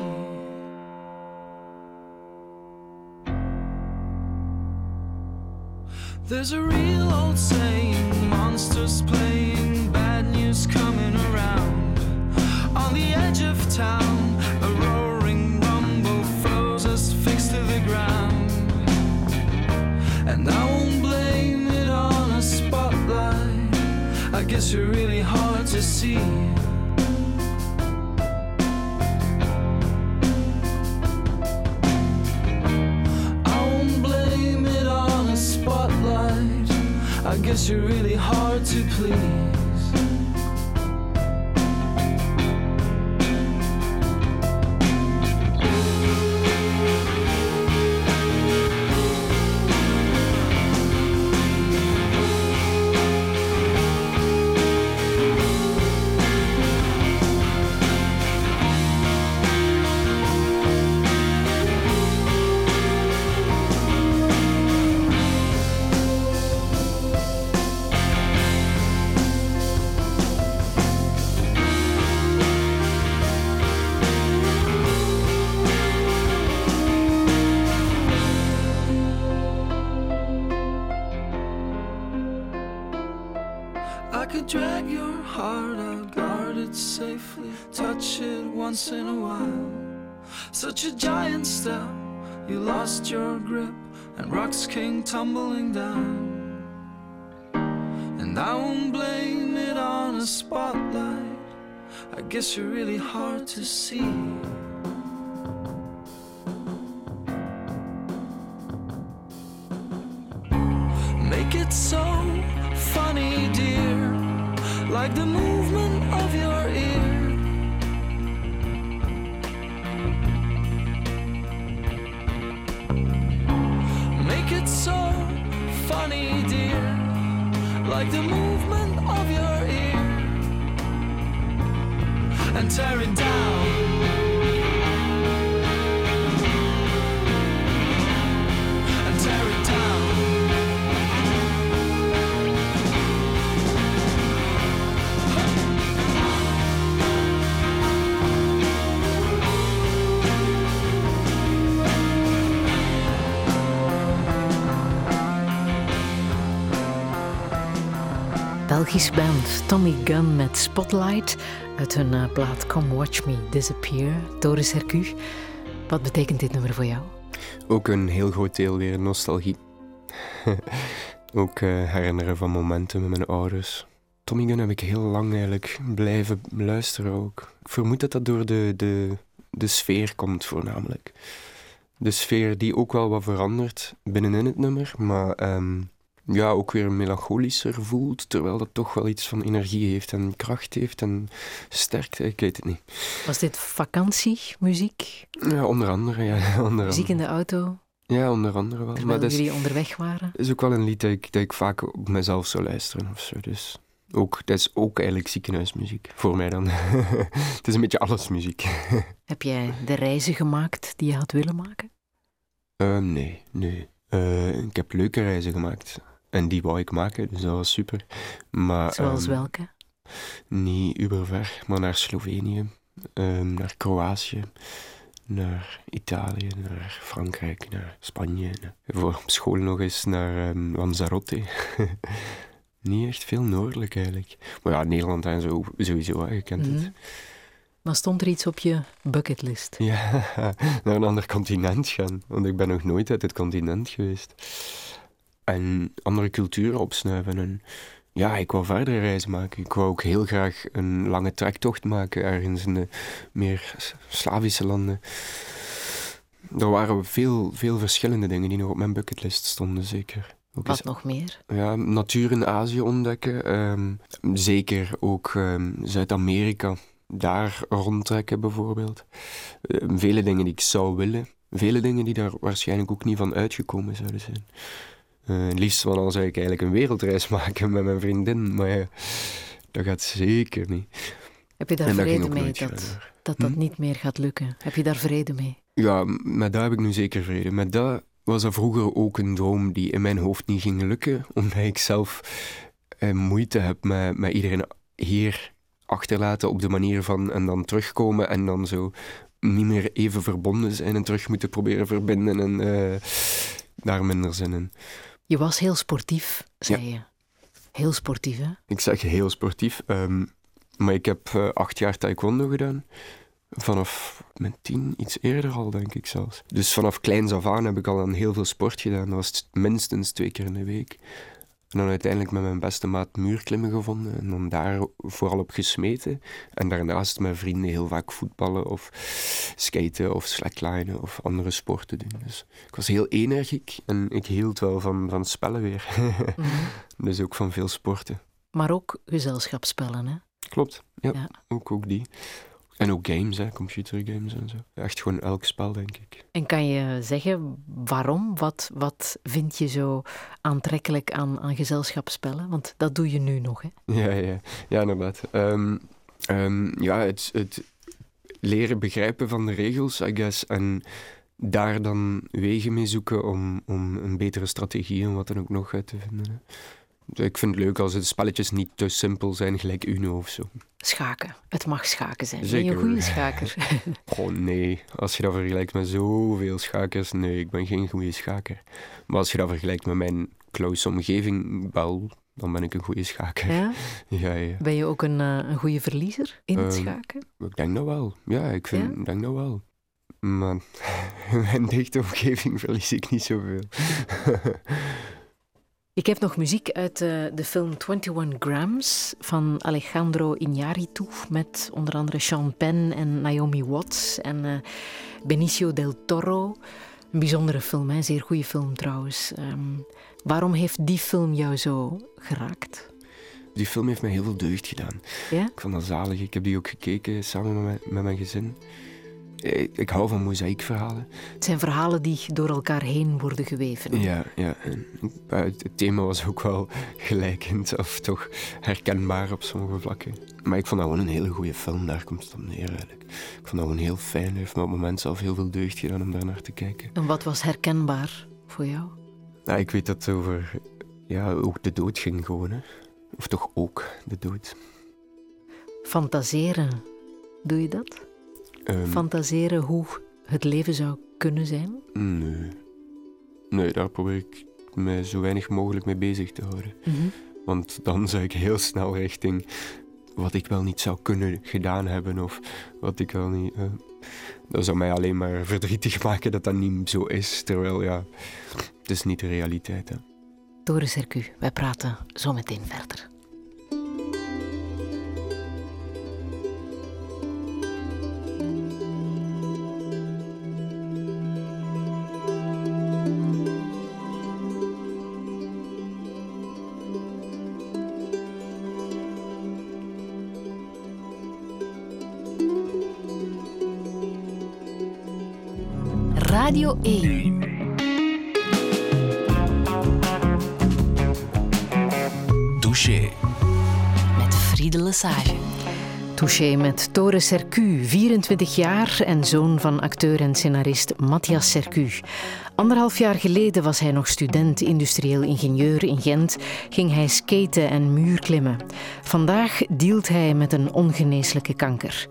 There's a real old saying monsters playing, news coming around. On the edge of town, a roaring rumble froze us fixed to the ground. And I won't blame it on a spotlight, I guess you're really hard to see. I won't blame it on a spotlight. I guess you're really hard to please. Rocks came tumbling down. And I won't blame it on a spotlight, I guess you're really hard to see. Make it so funny, dear, like the movement of your ear. Like the movement of your ear. And tear it down. Belgisch band Tommy Gunn met Spotlight uit hun eh, plaat Come Watch Me Disappear. Doris Hercu, wat betekent dit nummer voor jou? Ook een heel groot deel weer nostalgie. <laughs> ook eh, herinneren van momenten met mijn ouders. Tommy Gunn heb ik heel lang eigenlijk blijven luisteren ook. Ik vermoed dat dat door de, de, de sfeer komt voornamelijk. De sfeer die ook wel wat verandert binnenin het nummer, maar ehm, ja, ook weer melancholischer voelt, terwijl dat toch wel iets van energie heeft en kracht heeft en sterkte, ik weet het niet. Was dit vakantiemuziek? Ja, onder andere, ja. <laughs> Onder Muziek in andere. de auto, Ja, onder andere wel. terwijl Maar jullie onderweg waren? is ook wel een lied dat ik, dat ik vaak op mezelf zou luisteren of zo. Dus Ook, dat is ook eigenlijk ziekenhuismuziek, voor mij dan. <laughs> het is een beetje allesmuziek. <laughs> Heb jij de reizen gemaakt die je had willen maken? Uh, nee, nee. Uh, ik heb leuke reizen gemaakt. En die wou ik maken, dus dat was super. Maar, Zoals um, welke? Niet uberver, maar naar Slovenië, um, naar Kroatië, naar Italië, naar Frankrijk, naar Spanje. Voor op school nog eens naar um, Lanzarote. <laughs> Niet echt veel noordelijk eigenlijk. Maar ja, Nederland en zo, sowieso, hè, je kent Mhm. het. Maar stond er iets op je bucketlist? Ja, <laughs> naar een ander continent gaan. Want ik ben nog nooit uit het continent geweest. En andere culturen opsnuiven. En ja, ik wou verder reizen maken. Ik wou ook heel graag een lange trektocht maken ergens in de meer Slavische landen. Er waren veel, veel verschillende dingen die nog op mijn bucketlist stonden, zeker. Ook eens Wat nog meer? ja, natuur in Azië ontdekken. ehm, zeker ook ehm, Zuid-Amerika. Daar rondtrekken bijvoorbeeld. Eh, vele dingen die ik zou willen. Vele dingen die daar waarschijnlijk ook niet van uitgekomen zouden zijn. Eh, het liefst van al zou ik eigenlijk een wereldreis <laughs> maken met mijn vriendin. Maar ja, dat gaat zeker niet. Heb je daar vrede mee dat verder. dat, dat Hm? niet meer gaat lukken? Heb je daar vrede mee? Ja, met dat heb ik nu zeker vrede. Met dat was er vroeger ook een droom die in mijn hoofd niet ging lukken, <laughs> omdat ik zelf eh, moeite heb met, met iedereen hier achterlaten op de manier van en dan terugkomen en dan zo niet meer even verbonden zijn en terug moeten proberen verbinden en eh, daar minder zin in. Je was heel sportief, zei je. Heel sportief, hè? Ik zeg heel sportief, ehm, maar ik heb eh, acht jaar taekwondo gedaan. Vanaf mijn tien, iets eerder al, denk ik zelfs. Dus vanaf kleins af aan heb ik al aan heel veel sport gedaan. Dat was minstens twee keer in de week. En dan uiteindelijk met mijn beste maat muurklimmen gevonden. En dan daar vooral op gesmeten. En daarnaast met vrienden heel vaak voetballen of skaten of slacklinen of andere sporten doen. Dus ik was heel energiek en ik hield wel van, van spellen weer. Mhm. <laughs> dus ook van veel sporten. Maar ook gezelschapsspellen, hè? Klopt, ja. Ja. Ook, ook die. En ook games, hè, computergames en zo. Echt gewoon elk spel, denk ik. En kan je zeggen waarom? Wat, wat vind je zo aantrekkelijk aan, aan gezelschapsspellen? Want dat doe je nu nog, hè? Ja, ja, ja inderdaad. Ehm, ja, het, het leren begrijpen van de regels, I guess. En daar dan wegen mee zoeken om, om een betere strategie en wat dan ook nog uit te vinden. Hè. Ik vind het leuk als de spelletjes niet te simpel zijn, gelijk Uno of zo. Schaken. Het mag schaken zijn. Ben je een goede schaker? <laughs> <laughs> Oh nee, als je dat vergelijkt met zoveel schakers, nee, ik ben geen goede schaker. Maar als je dat vergelijkt met mijn close omgeving, wel, dan ben ik een goede schaker. ja? <laughs> Ja, ja. Ben je ook een, eh, een goede verliezer in het Ehm, schaken? Ik denk dat wel. Ja, ik vind, Ja? denk dat wel. Maar in mijn dichte omgeving verlies ik niet zoveel. Ik heb nog muziek uit eh, de film 21 Grams van Alejandro Iñárritu met onder andere Sean Penn en Naomi Watts en eh, Benicio del Toro. Een bijzondere film, hè? een zeer goede film trouwens. Ehm, waarom heeft die film jou zo geraakt? Die film heeft mij heel veel deugd gedaan. Ja? Ik vond dat zalig. Ik heb die ook gekeken samen met mijn, met mijn gezin. Ik, ik hou van mozaïekverhalen. Het zijn verhalen die door elkaar heen worden geweven. Ja, ja. Eh, het het thema was ook wel <laughs> gelijkend, of toch herkenbaar op sommige vlakken. Maar ik vond dat gewoon een hele goede film, daar komt het op neer eigenlijk. Ik vond dat gewoon heel fijn. Het heeft me op het moment zelf heel veel deugd gedaan om daar naar te kijken. En wat was herkenbaar voor jou? Ja, ik weet dat het over ja, ook de dood ging gewoon. Hè. Of toch ook de dood. Fantaseren, doe je dat? Ehm, Fantaseren hoe het leven zou kunnen zijn? Nee. Nee, daar probeer ik me zo weinig mogelijk mee bezig te houden. Mhm. Want dan zou ik heel snel richting wat ik wel niet zou kunnen gedaan hebben of wat ik wel niet. eh, dat zou mij alleen maar verdrietig <laughs> maken dat dat niet zo is. Terwijl ja, het is niet de realiteit. Hè. Doris Hercu, wij praten zo meteen verder. Radio 1. Douche. Lesage. Touché met Tore Sercu, 24 jaar en zoon van acteur en scenarist Matthias Sercu. Anderhalf jaar geleden was hij nog student industrieel ingenieur in Gent, ging hij skaten en muurklimmen. Vandaag dealt hij met een ongeneeslijke kanker.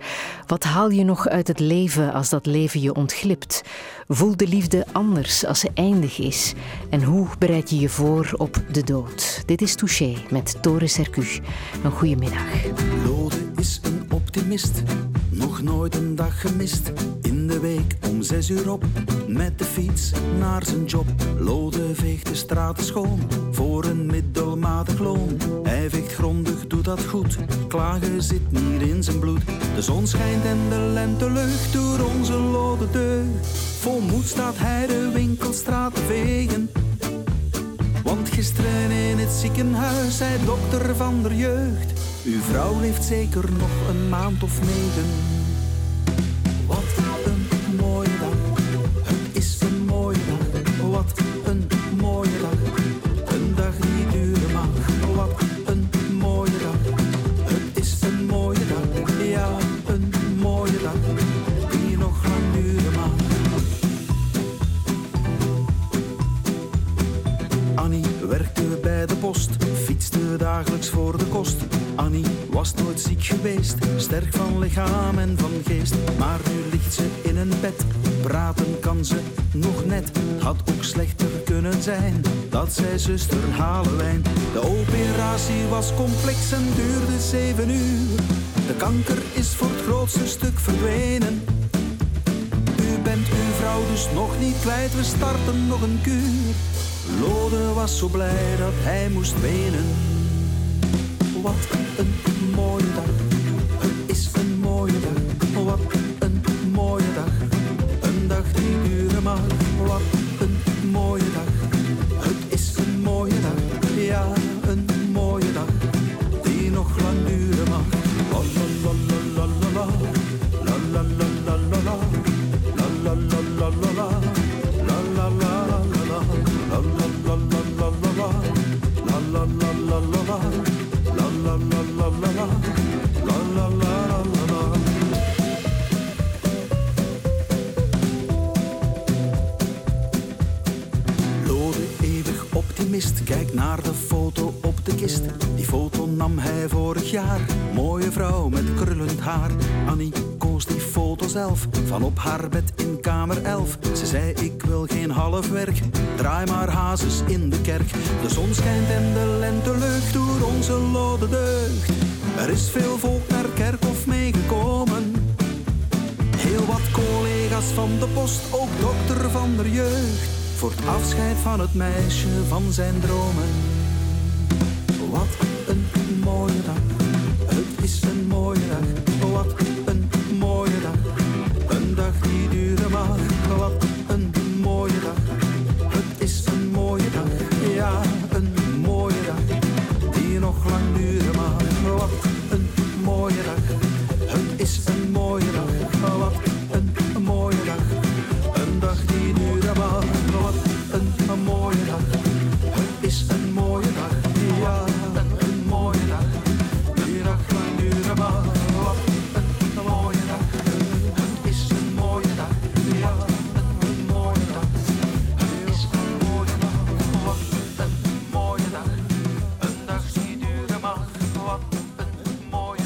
Wat haal je nog uit het leven als dat leven je ontglipt? Voel de liefde anders als ze eindig is? En hoe bereid je je voor op de dood? Dit is Touché met Tore Sercu. Een goede middag. Lode is een optimist, nog nooit een dag gemist. De week om zes uur op, met de fiets naar zijn job. Lode veegt de straten schoon, voor een middelmatig loon. Hij veegt grondig, doet dat goed, klagen zit niet in zijn bloed. De zon schijnt en de lente lucht door onze lode deugd. Vol moed staat hij de winkelstraat te vegen. Want gisteren in het ziekenhuis zei dokter van der jeugd. Uw vrouw leeft zeker nog een maand of negen. En van geest. Maar nu ligt ze in een bed, praten kan ze nog net. Had ook slechter kunnen zijn, dat zei zuster Halewijn. De operatie was complex en duurde zeven uur. De kanker is voor het grootste stuk verdwenen. U bent uw vrouw dus nog niet kwijt, we starten nog een kuur. Lode was zo blij dat hij moest wenen. Wat een afscheid van het meisje van zijn dromen.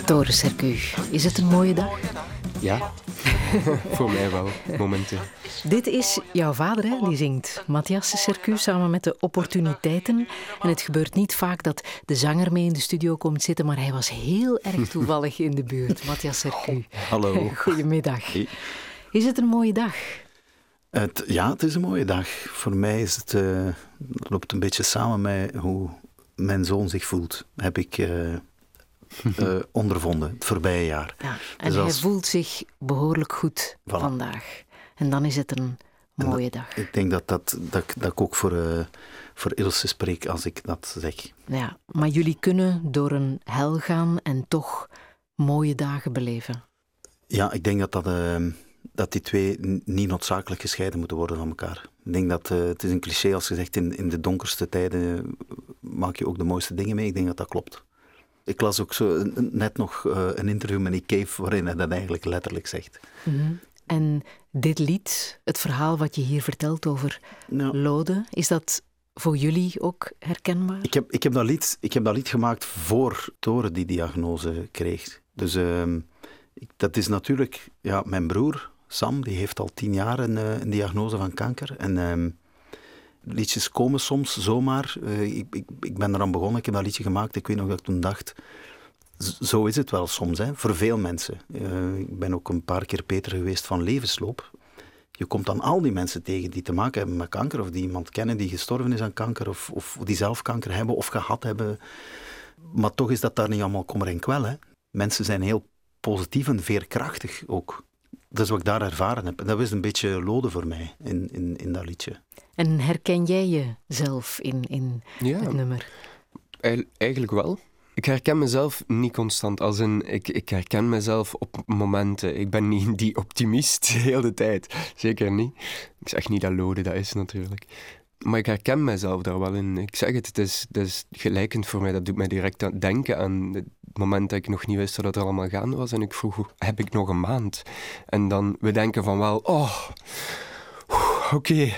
Tore Sercu, is het een mooie dag? Ja, <laughs> voor mij wel, momenten. Dit is jouw vader, hè? die zingt Matthias Sercu samen met de opportuniteiten. En het gebeurt niet vaak dat de zanger mee in de studio komt zitten, maar hij was heel erg <laughs> toevallig in de buurt. Matthias Sercu. Hallo. Goedemiddag. Hey. Is het een mooie dag? Het, ja, het is een mooie dag. Voor mij is het, eh, loopt een beetje samen met hoe mijn zoon zich voelt. Heb ik eh, <laughs> eh, ondervonden het voorbije jaar. Ja. En Dus hij als- voelt zich behoorlijk goed Voilà. vandaag. En dan is het een En mooie dag. Ik denk dat, dat, dat, ik- dat ik ook voor, eh, voor Ilse spreek als ik dat zeg. Ja, maar jullie kunnen door een hel gaan en toch mooie dagen beleven. Ja, ik denk dat, dat, eh, dat die twee niet noodzakelijk gescheiden moeten worden van elkaar. Ik denk dat, eh, het is een cliché als je zegt, in, in de donkerste tijden maak je ook de mooiste dingen mee. Ik denk dat dat klopt. Ik las ook zo net nog eh, een interview met Nick Cave waarin hij dat eigenlijk letterlijk zegt. Mhm. En dit lied, het verhaal wat je hier vertelt over Ja. Lode, is dat voor jullie ook herkenbaar? Ik heb, ik, heb dat lied, ik heb dat lied gemaakt voor Toren die diagnose kreeg. Dus ehm, ik- dat is natuurlijk... Ja, mijn broer, Sam, die heeft al tien jaar een, eh, een diagnose van kanker. En ehm, liedjes komen soms zomaar. Eh, ik, ik, ik ben eraan begonnen, ik heb dat liedje gemaakt. Ik weet nog dat ik toen dacht... Zo is het wel soms, hè, voor veel mensen. Eh, ik ben ook een paar keer Peter geweest van Levensloop. Je komt dan al die mensen tegen die te maken hebben met kanker, of die iemand kennen die gestorven is aan kanker, of, of die zelf kanker hebben of gehad hebben. Maar toch is dat daar niet allemaal kommer en kwel. Hè. Mensen zijn heel positief en veerkrachtig ook. Dat is wat ik daar ervaren heb. Dat was een beetje lode voor mij in, in, in dat liedje. En herken jij jezelf in, in Ja, het nummer? Eig- Eigenlijk wel. Ik herken mezelf niet constant. Als in, ik, ik herken mezelf op momenten. Ik ben niet die optimist de hele tijd. Zeker niet. Ik zeg niet dat Lode dat is natuurlijk. Maar ik herken mezelf daar wel in. Ik zeg het, het is, het is gelijkend voor mij. Dat doet mij direct aan denken aan het moment dat ik nog niet wist dat het er allemaal gaande was. En ik vroeg, hoe- heb ik nog een maand? En dan, we denken van wel, oh, oké.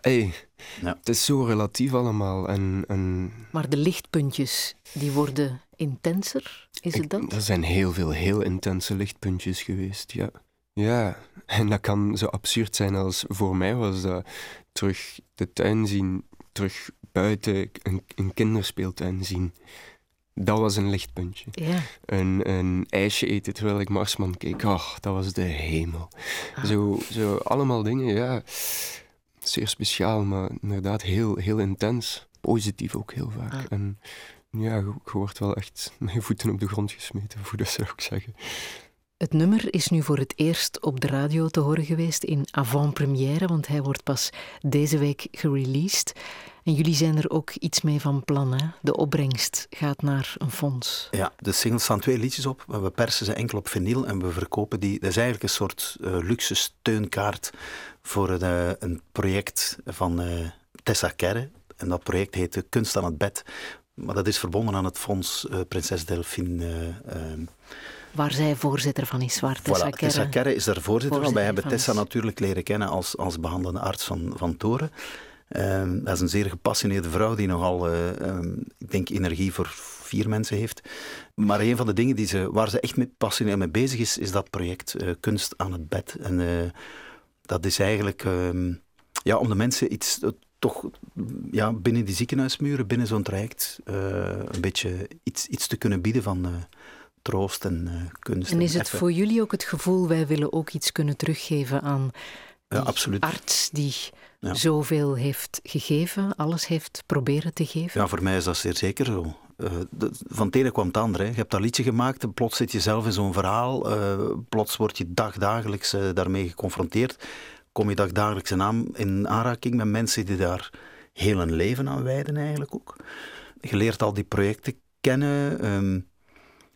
Hey, Ja. Het is zo relatief allemaal. En, en Maar de lichtpuntjes, die worden intenser, is het Ik- dat? Er zijn heel veel heel intense lichtpuntjes geweest, ja. Ja, en dat kan zo absurd zijn als voor mij was dat terug de tuin zien, terug buiten een, een kinderspeeltuin zien. Dat was een lichtpuntje. Ja. Een, een ijsje eten terwijl ik Marsman keek, oh, dat was de hemel. Ah. Zo, zo allemaal dingen, ja. Zeer speciaal, maar inderdaad heel, heel intens. Positief ook heel vaak. Ah. En ja, je, je wordt wel echt met je voeten op de grond gesmeten, voor dat zou ik zeggen. Het nummer is nu voor het eerst op de radio te horen geweest in avant-première, want hij wordt pas deze week gereleased. En jullie zijn er ook iets mee van plan, hè? De opbrengst gaat naar een fonds. Ja, de singles staan twee liedjes op. We persen ze enkel op vinyl en we verkopen die. Dat is eigenlijk een soort eh, luxe steunkaart voor een, eh, een project van eh, Tessa Kerre. En dat project heet Kunst aan het bed. Maar dat is verbonden aan het fonds Prinses Delphine. eh, ehm, Waar zij voorzitter van is, waar Tessa Voilà, Kerre- Tessa Kerre is daar voorzitter van. Wij hebben Tessa natuurlijk leren kennen als, als behandelende arts van, van Toren. Ehm, dat is een zeer gepassioneerde vrouw die nogal, eh, ehm, ik denk, energie voor vier mensen heeft. Maar een van de dingen die ze, waar ze echt mee passioneerd mee bezig is, is dat project eh, Kunst aan het bed. En eh, dat is eigenlijk ehm, ja, om de mensen iets toch ja, binnen die ziekenhuismuren, binnen zo'n traject, een beetje iets, iets te kunnen bieden van troost en kunst. En is het voor jullie ook het gevoel, wij willen ook iets kunnen teruggeven aan Ja, die absoluut. arts die Ja. zoveel heeft gegeven, alles heeft proberen te geven? Ja, voor mij is dat zeer zeker zo. Eh, de- van het ene kwam het andere. Hè. Je hebt dat liedje gemaakt en plots zit je zelf in zo'n verhaal. eh, plots word je dagdagelijks eh, daarmee geconfronteerd. Kom je dagdagelijks in aanraking met mensen die daar heel hun leven aan wijden eigenlijk ook. Je leert al die projecten kennen. ehm,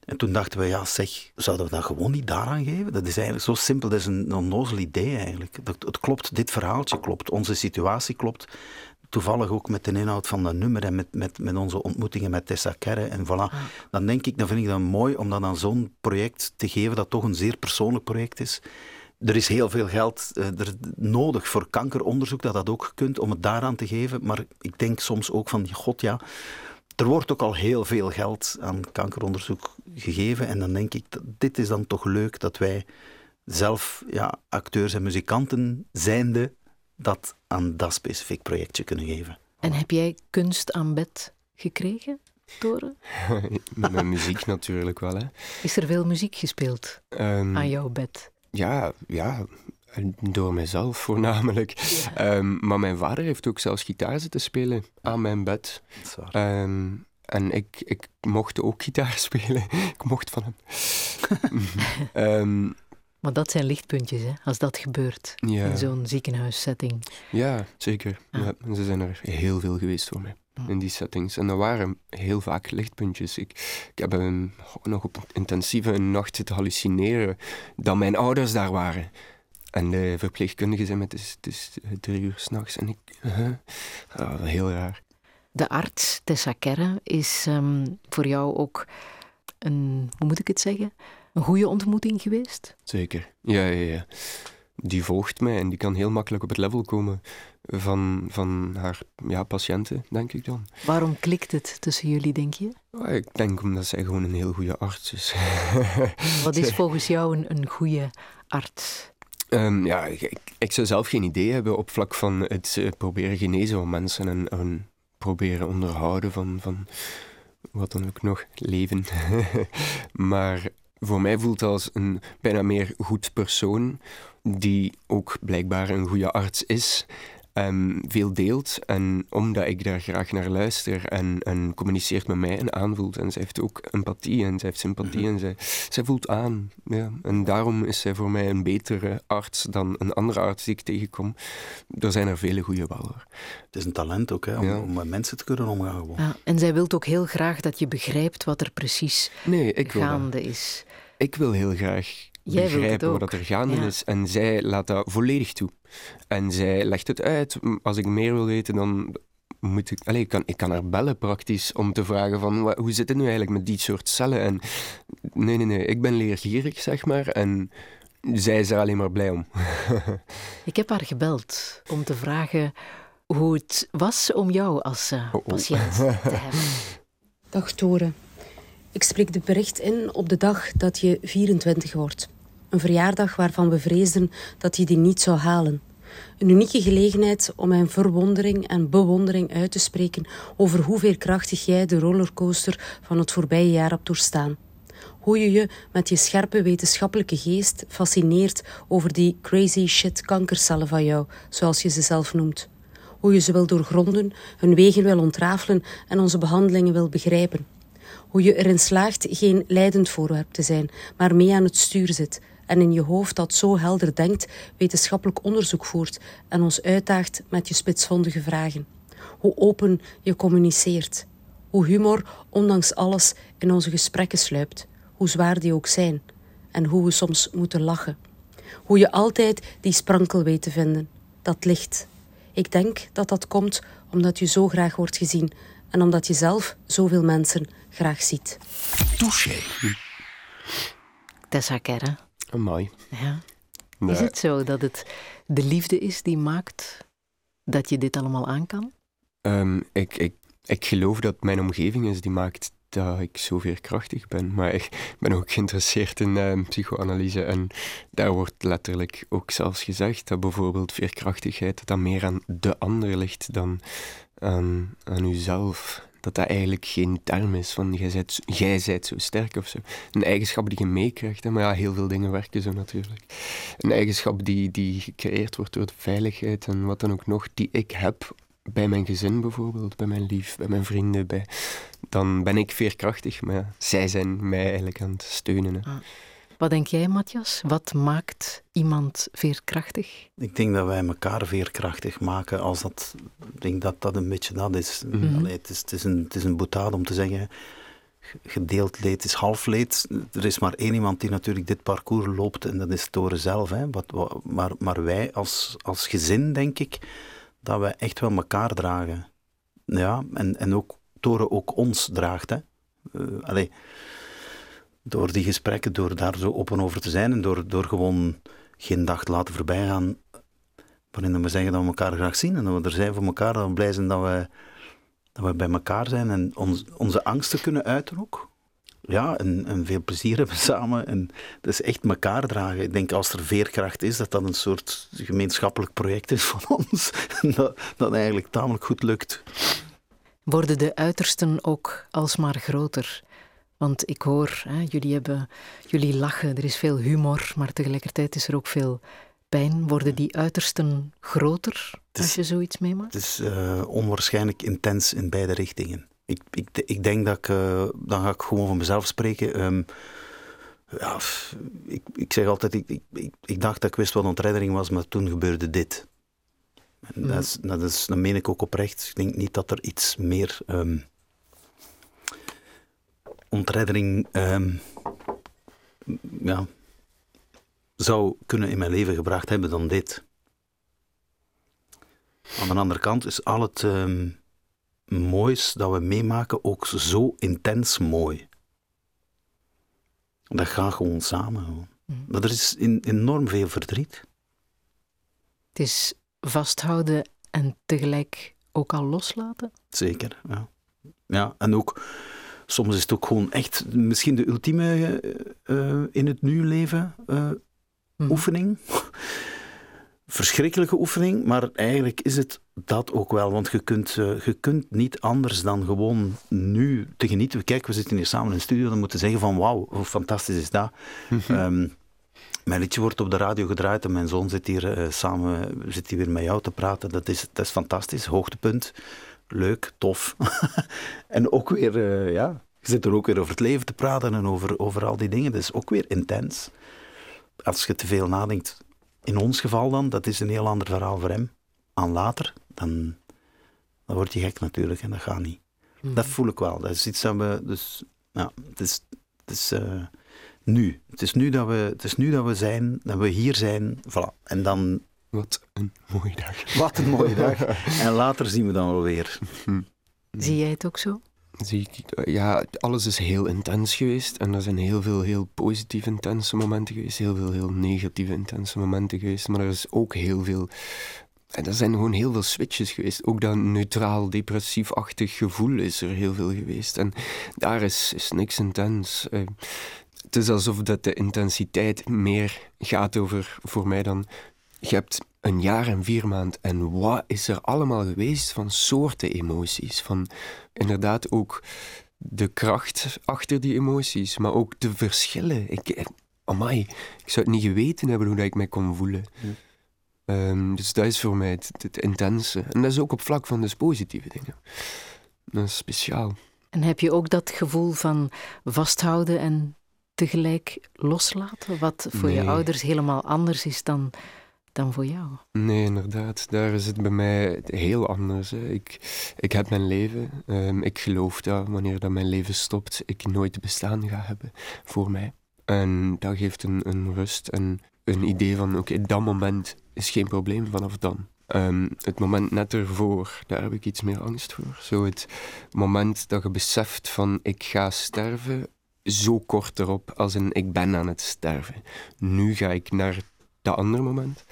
en toen dachten we, ja zeg, zouden we dat gewoon niet daaraan geven? Dat is eigenlijk zo simpel, dat is een onnozel idee eigenlijk. Dat, het klopt, dit verhaaltje klopt, onze situatie klopt toevallig ook met de inhoud van dat nummer en met, met, met onze ontmoetingen met Tessa Kerre en voilà. Dan denk ik, dan vind ik dat mooi om dat aan zo'n project te geven dat toch een zeer persoonlijk project is. Er is heel veel geld eh, er nodig voor kankeronderzoek, dat dat ook kunt, om het daaraan te geven. Maar ik denk soms ook van, god ja, er wordt ook al heel veel geld aan kankeronderzoek gegeven. En dan denk ik, dat dit is dan toch leuk dat wij zelf ja, acteurs en muzikanten zijnde dat aan dat specifiek projectje kunnen geven. En heb jij kunst aan bed gekregen, Toren? Met mijn muziek natuurlijk wel, hè. Is er veel muziek gespeeld Ehm, aan jouw bed? Ja, ja, door mijzelf voornamelijk. Ehm, maar mijn vader heeft ook zelfs gitaar zitten spelen aan mijn bed. Dat. Ehm, en ik, ik mocht ook gitaar <laughs> spelen. ik mocht van hem. <laughs> Ehm, Maar dat zijn lichtpuntjes, hè, als dat gebeurt ja, in zo'n ziekenhuissetting. ja, zeker. Ah. Ja, ze zijn er heel veel geweest voor mij. In die settings. En er waren heel vaak lichtpuntjes. Ik, ik heb nog op intensieve nacht zitten hallucineren dat mijn ouders daar waren. En de verpleegkundige zei me, het is, het is eh, drie uur s'nachts. En ik... Ah, heel raar. De arts, Tessa Kerre, is ehm, voor jou ook een, hoe moet ik het zeggen, een goede ontmoeting geweest? Zeker. Ja, ja, ja. Die volgt mij en die kan heel makkelijk op het level komen van, van haar ja, patiënten, denk ik dan. Waarom klikt het tussen jullie, denk je? Oh, Ik denk omdat zij gewoon een heel goede arts is. Wat is <laughs> volgens jou een, een goede arts? Ehm, ja, ik, ik- zou zelf geen idee hebben op vlak van het eh, proberen genezen van mensen en, en proberen onderhouden van, van wat dan ook nog, leven. <laughs> maar voor mij voelt het als een bijna meer goed persoon die ook blijkbaar een goede arts is. En veel deelt en omdat ik daar graag naar luister en, en communiceert met mij en aanvoelt. En zij heeft ook empathie en zij heeft sympathie en zij, zij voelt aan. Ja. En daarom is zij voor mij een betere arts dan een andere arts die ik tegenkom. Er zijn er vele goede wel hoor. Het is een talent ook, hè, om, Ja. om met mensen te kunnen omgaan. Gewoon. Ja, en zij wil ook heel graag dat je begrijpt wat er precies Nee, ik wil dat. gaande is. Ik wil heel graag Jij begrijpen wat er gaande Ja. is. En zij laat dat volledig toe. En zij legt het uit. Als ik meer wil weten, dan moet ik... Allee, ik, kan, ik kan haar bellen praktisch om te vragen van... wa- Hoe zit het nu eigenlijk met die soort cellen? En nee, nee, nee. Ik ben leergierig, zeg maar. En zij is er alleen maar blij om. <laughs> Ik heb haar gebeld om te vragen hoe het was om jou als eh, Oh, oh. patiënt te <laughs> hebben. Dag Tore. Ik spreek dit bericht in op de dag dat je 24 wordt. Een verjaardag waarvan we vreesden dat je die niet zou halen. Een unieke gelegenheid om mijn verwondering en bewondering uit te spreken over hoe veerkrachtig jij de rollercoaster van het voorbije jaar hebt doorstaan. Hoe je je met je scherpe wetenschappelijke geest fascineert over die crazy shit kankercellen van jou, zoals je ze zelf noemt. Hoe je ze wil doorgronden, hun wegen wil ontrafelen en onze behandelingen wil begrijpen. Hoe je erin slaagt geen leidend voorwerp te zijn, maar mee aan het stuur zit en in je hoofd dat zo helder denkt, wetenschappelijk onderzoek voert en ons uitdaagt met je spitsvondige vragen. Hoe open je communiceert. Hoe humor, ondanks alles, in onze gesprekken sluipt, hoe zwaar die ook zijn. En hoe we soms moeten lachen. Hoe je altijd die sprankel weet te vinden, dat licht. Ik denk dat dat komt omdat je zo graag wordt gezien en omdat je zelf zoveel mensen graag ziet. Touché. Tessa Kerre. Amai. Ja. Nee. Is het zo dat het de liefde is die maakt dat je dit allemaal aan kan? Ehm, ik, ik, ik geloof dat mijn omgeving is die maakt dat ik zo veerkrachtig ben. Maar ik ben ook geïnteresseerd in ehm, psychoanalyse. En daar wordt letterlijk ook zelfs gezegd dat bijvoorbeeld veerkrachtigheid dat dat meer aan de ander ligt dan aan, aan uzelf. Dat dat eigenlijk geen term is van jij zijt, jij zo sterk of zo. Een eigenschap die je meekrijgt. Maar ja, heel veel dingen werken zo natuurlijk. Een eigenschap die, die gecreëerd wordt door de veiligheid en wat dan ook nog, die ik heb bij mijn gezin bijvoorbeeld, bij mijn lief, bij mijn vrienden, bij, dan ben ik veerkrachtig. Maar ja, zij zijn mij eigenlijk aan het steunen. Hè. Wat denk jij, Matthias? Wat maakt iemand veerkrachtig? Ik denk dat wij elkaar veerkrachtig maken als dat... Ik denk dat dat een beetje dat is. Mhm. Allee, het, is het, is een, het is een boetade om te zeggen... Gedeeld leed is half leed. Er is maar één iemand die natuurlijk dit parcours loopt en dat is Toren zelf. Hè. Wat, wat- maar, maar wij als, als gezin, denk ik, dat wij echt wel elkaar dragen. Ja, en, en ook Toren ook ons draagt. Hè. Eh, allee, door die gesprekken, door daar zo open over te zijn en door, door gewoon geen dag te laten voorbij gaan waarin we zeggen dat we elkaar graag zien en dat we er zijn voor elkaar, dat we blij zijn dat we, dat we bij elkaar zijn en onze angsten kunnen uiten ook. Ja, en, veel plezier <laughs> hebben samen. En dat is echt elkaar dragen. Ik denk als er veerkracht is, dat dat een soort gemeenschappelijk project is van <laughs> ons. Dat, dat eigenlijk tamelijk goed lukt. Worden de uitersten ook alsmaar groter? Want ik hoor, hè, jullie, hebben, jullie lachen, er is veel humor, maar tegelijkertijd is er ook veel pijn. Worden die uitersten groter is- als je zoiets meemaakt? Het is eh, onwaarschijnlijk intens in beide richtingen. Ik, ik, ik denk dat ik, eh, dan ga ik gewoon van mezelf spreken. Ehm, ja, ik, ik zeg altijd, ik, ik, dacht dat ik wist wat ontreddering was, maar toen gebeurde dit. En Mhm. dat, is, dat, is, dat meen ik ook oprecht. Ik denk niet dat er iets meer ehm, ontreddering ehm, ja, zou kunnen in mijn leven gebracht hebben dan dit. Aan de andere kant is al het ehm, moois dat we meemaken ook zo intens mooi. Dat gaat gewoon samen. Gewoon. Maar er is in- enorm veel verdriet. Het is vasthouden en tegelijk ook al loslaten. Zeker, ja. Ja, en ook, soms is het ook gewoon echt misschien de ultieme eh, eh, in het nu leven eh, Mhm. oefening. <laughs> Verschrikkelijke oefening, maar eigenlijk is het dat ook wel. Want je kunt, je kunt niet anders dan gewoon nu te genieten. Kijk, we zitten hier samen in de studio, dan moeten zeggen van wauw, hoe fantastisch is dat. Ehm, mijn liedje wordt op de radio gedraaid en mijn zoon zit hier samen zit hier weer met jou te praten. Dat is, dat is fantastisch, hoogtepunt. Leuk, tof. <laughs> en ook weer, eh, ja, je zit er ook weer over het leven te praten en over, over al die dingen. Dat is ook weer intens. Als je te veel nadenkt, in ons geval dan, dat is een heel ander verhaal voor hem. Aan later, dan, dan word je gek natuurlijk en dat gaat niet. Mhm. Dat voel ik wel. Dat is iets dat we, dus, ja, het is, het is eh, nu. Het is nu, dat we, het is nu dat we zijn, dat we hier zijn. Voilà. En dan, Wat een mooie dag. wat een mooie dag. <laughs> En later zien we dan wel weer. Zie jij het ook zo? Zie ik, ja, alles is heel intens geweest. En er zijn heel veel heel positieve intense momenten geweest. Heel veel heel negatieve intense momenten geweest. Maar er is ook heel veel... En er zijn gewoon heel veel switches geweest. Ook dat neutraal, depressief-achtig gevoel is er heel veel geweest. En daar is, is niks intens. Eh, het is alsof dat de intensiteit meer gaat over, voor mij dan... Je hebt een jaar en vier maanden en wat is er allemaal geweest van soorten emoties? Van inderdaad ook de kracht achter die emoties, maar ook de verschillen. Ik, amai, ik zou het niet geweten hebben hoe dat ik mij kon voelen. Ehm, dus dat is voor mij het, het intense. En dat is ook op vlak van dus positieve dingen. Dat is speciaal. En heb je ook dat gevoel van vasthouden en tegelijk loslaten, wat voor je ouders helemaal anders is dan, dan voor jou? Nee, inderdaad. Daar is het bij mij heel anders. Hè. Ik, ik heb mijn leven. Ehm, ik geloof dat wanneer dat mijn leven stopt, ik nooit bestaan ga hebben voor mij. En dat geeft een, een rust en een idee van, oké, dat moment is geen probleem vanaf dan. Ehm, het moment net ervoor, daar heb ik iets meer angst voor. Zo het moment dat je beseft van, ik ga sterven, zo kort erop als in, ik ben aan het sterven. Nu ga ik naar dat andere moment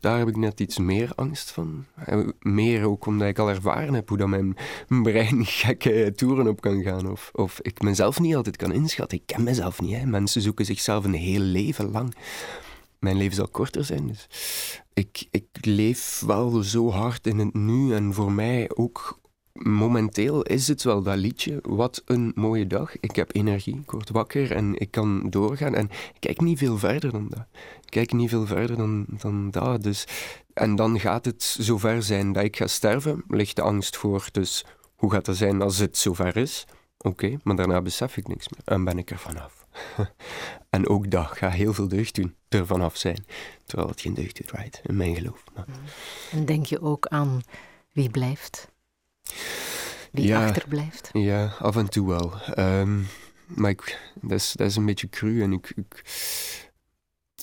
daar heb ik net iets meer angst van. En Meer ook omdat ik al ervaren heb hoe dat mijn brein <laughs> gekke toeren op kan gaan. Of, of ik mezelf niet altijd kan inschatten. Ik ken mezelf niet. Hè. Mensen zoeken zichzelf een heel leven lang. Mijn leven zal korter zijn. Dus ik, ik leef wel zo hard in het nu. En voor mij ook momenteel is het wel dat liedje. Wat een mooie dag. Ik heb energie. Ik word wakker en ik kan doorgaan. En ik kijk niet veel verder dan dat. Ik kijk niet veel verder dan, dan dat. Dus, en dan gaat het zover zijn dat ik ga sterven. Ligt de angst voor. Dus hoe gaat dat zijn als het zover is? Oké, maar daarna besef ik niks meer. En ben ik er vanaf. <laughs> en ook dat gaat heel veel deugd doen. Er vanaf zijn. Terwijl het geen deugd doet? In mijn geloof. En denk je ook aan wie blijft? Wie Ja. achterblijft? Ja, af en toe wel. Ehm, maar ik, dat, is, dat is een beetje cru en ik, ik,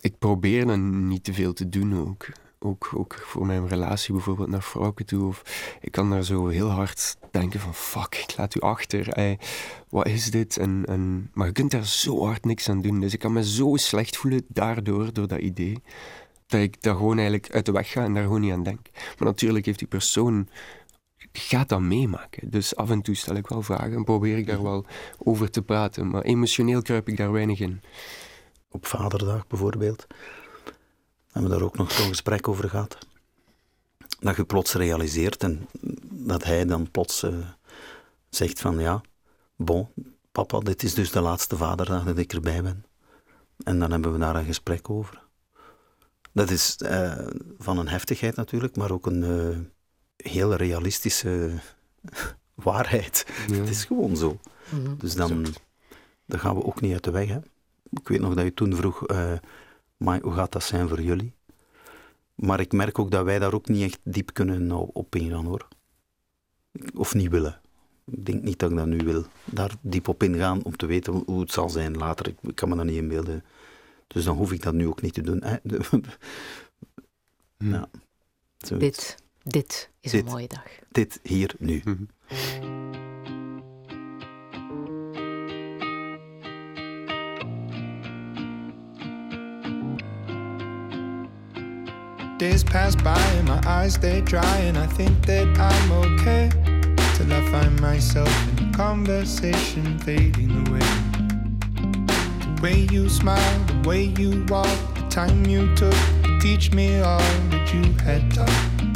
ik probeer dan niet te veel te doen ook. Ook, ook voor mijn relatie bijvoorbeeld naar vrouwen toe. Of ik kan daar zo heel hard denken van fuck, ik laat u achter. Ey, wat is dit? En, en, maar je kunt daar zo hard niks aan doen. Dus ik kan me zo slecht voelen daardoor, door dat idee. Dat ik daar gewoon eigenlijk uit de weg ga en daar gewoon niet aan denk. Maar natuurlijk heeft die persoon gaat dat meemaken. Dus af en toe stel ik wel vragen en probeer ik daar wel over te praten. Maar emotioneel kruip ik daar weinig in. Op Vaderdag bijvoorbeeld. Hebben we daar ook nog zo'n gesprek over gehad. Dat je plots realiseert en dat hij dan plots eh, zegt van ja, bon, papa, dit is dus de laatste vaderdag dat ik erbij ben. En dan hebben we daar een gesprek over. Dat is eh, van een heftigheid natuurlijk, maar ook een eh, heel realistische <laughs> waarheid. Ja. Het is gewoon zo. Mhm. Dus dan, dan gaan we ook niet uit de weg. Hè. Ik weet nog dat je toen vroeg, eh, maar hoe gaat dat zijn voor jullie? Maar ik merk ook dat wij daar ook niet echt diep kunnen nou op ingaan hoor. Of niet willen. Ik denk niet dat ik dat nu wil. Daar diep op ingaan om te weten hoe- het zal zijn later. Ik, kan me dat niet inbeelden. Dus dan hoef ik dat nu ook niet te doen. Hè. <laughs> Hm. Ja. Zoiets. Dit, Dit is dit, een mooie dag. Dit hier nu. Mhm. Days pass by and my eyes they dry and I think that I'm okay. Till I find myself in conversation fading away. The way you smile, the way you walk, the time you took to Teach me all that you had taught.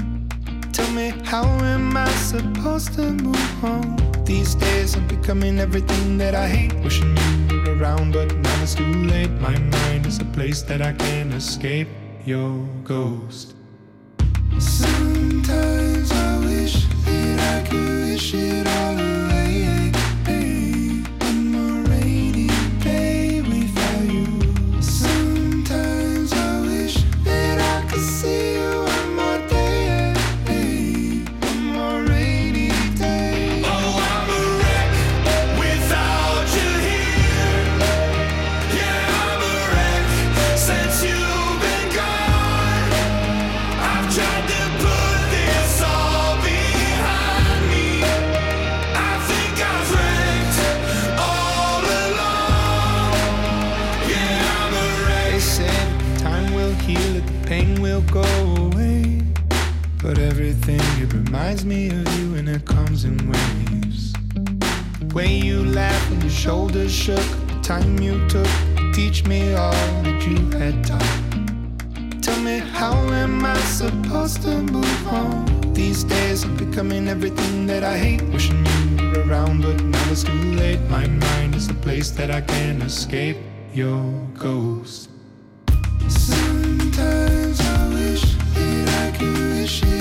Me, how am I supposed to move on? These days I'm becoming everything that I hate. Wishing you were around, but now it's too late. My mind is a place that I can't escape your ghost. Sometimes I wish that I could wish it all shoulders shook, the time you took to teach me all that you had taught. Tell me, how am I supposed to move on? These days I'm becoming everything that I hate. Wishing you were around, but now it's too late. My mind is the place that I can't escape your ghost. Sometimes I wish that I could wish it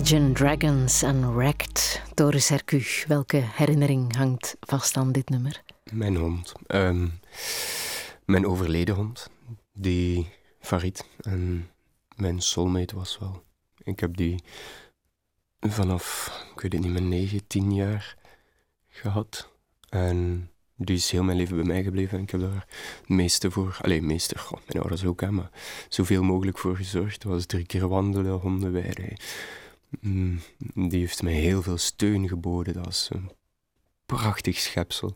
Imagine Dragons en Wrecked. Doris Hercu, welke herinnering hangt vast aan dit nummer? Mijn hond. Ehm, mijn overleden hond. Die Farid. En mijn soulmate was wel. Ik heb die vanaf, ik weet het niet meer, 9, 10 jaar gehad. En die is heel mijn leven bij mij gebleven. En ik heb daar het meeste voor... Alleen meeste, goh, mijn ouders ook, hè, maar zoveel mogelijk voor gezorgd. Dat was drie keer wandelen, hondenweiden. Mm, die heeft mij heel veel steun geboden. Dat is een prachtig schepsel.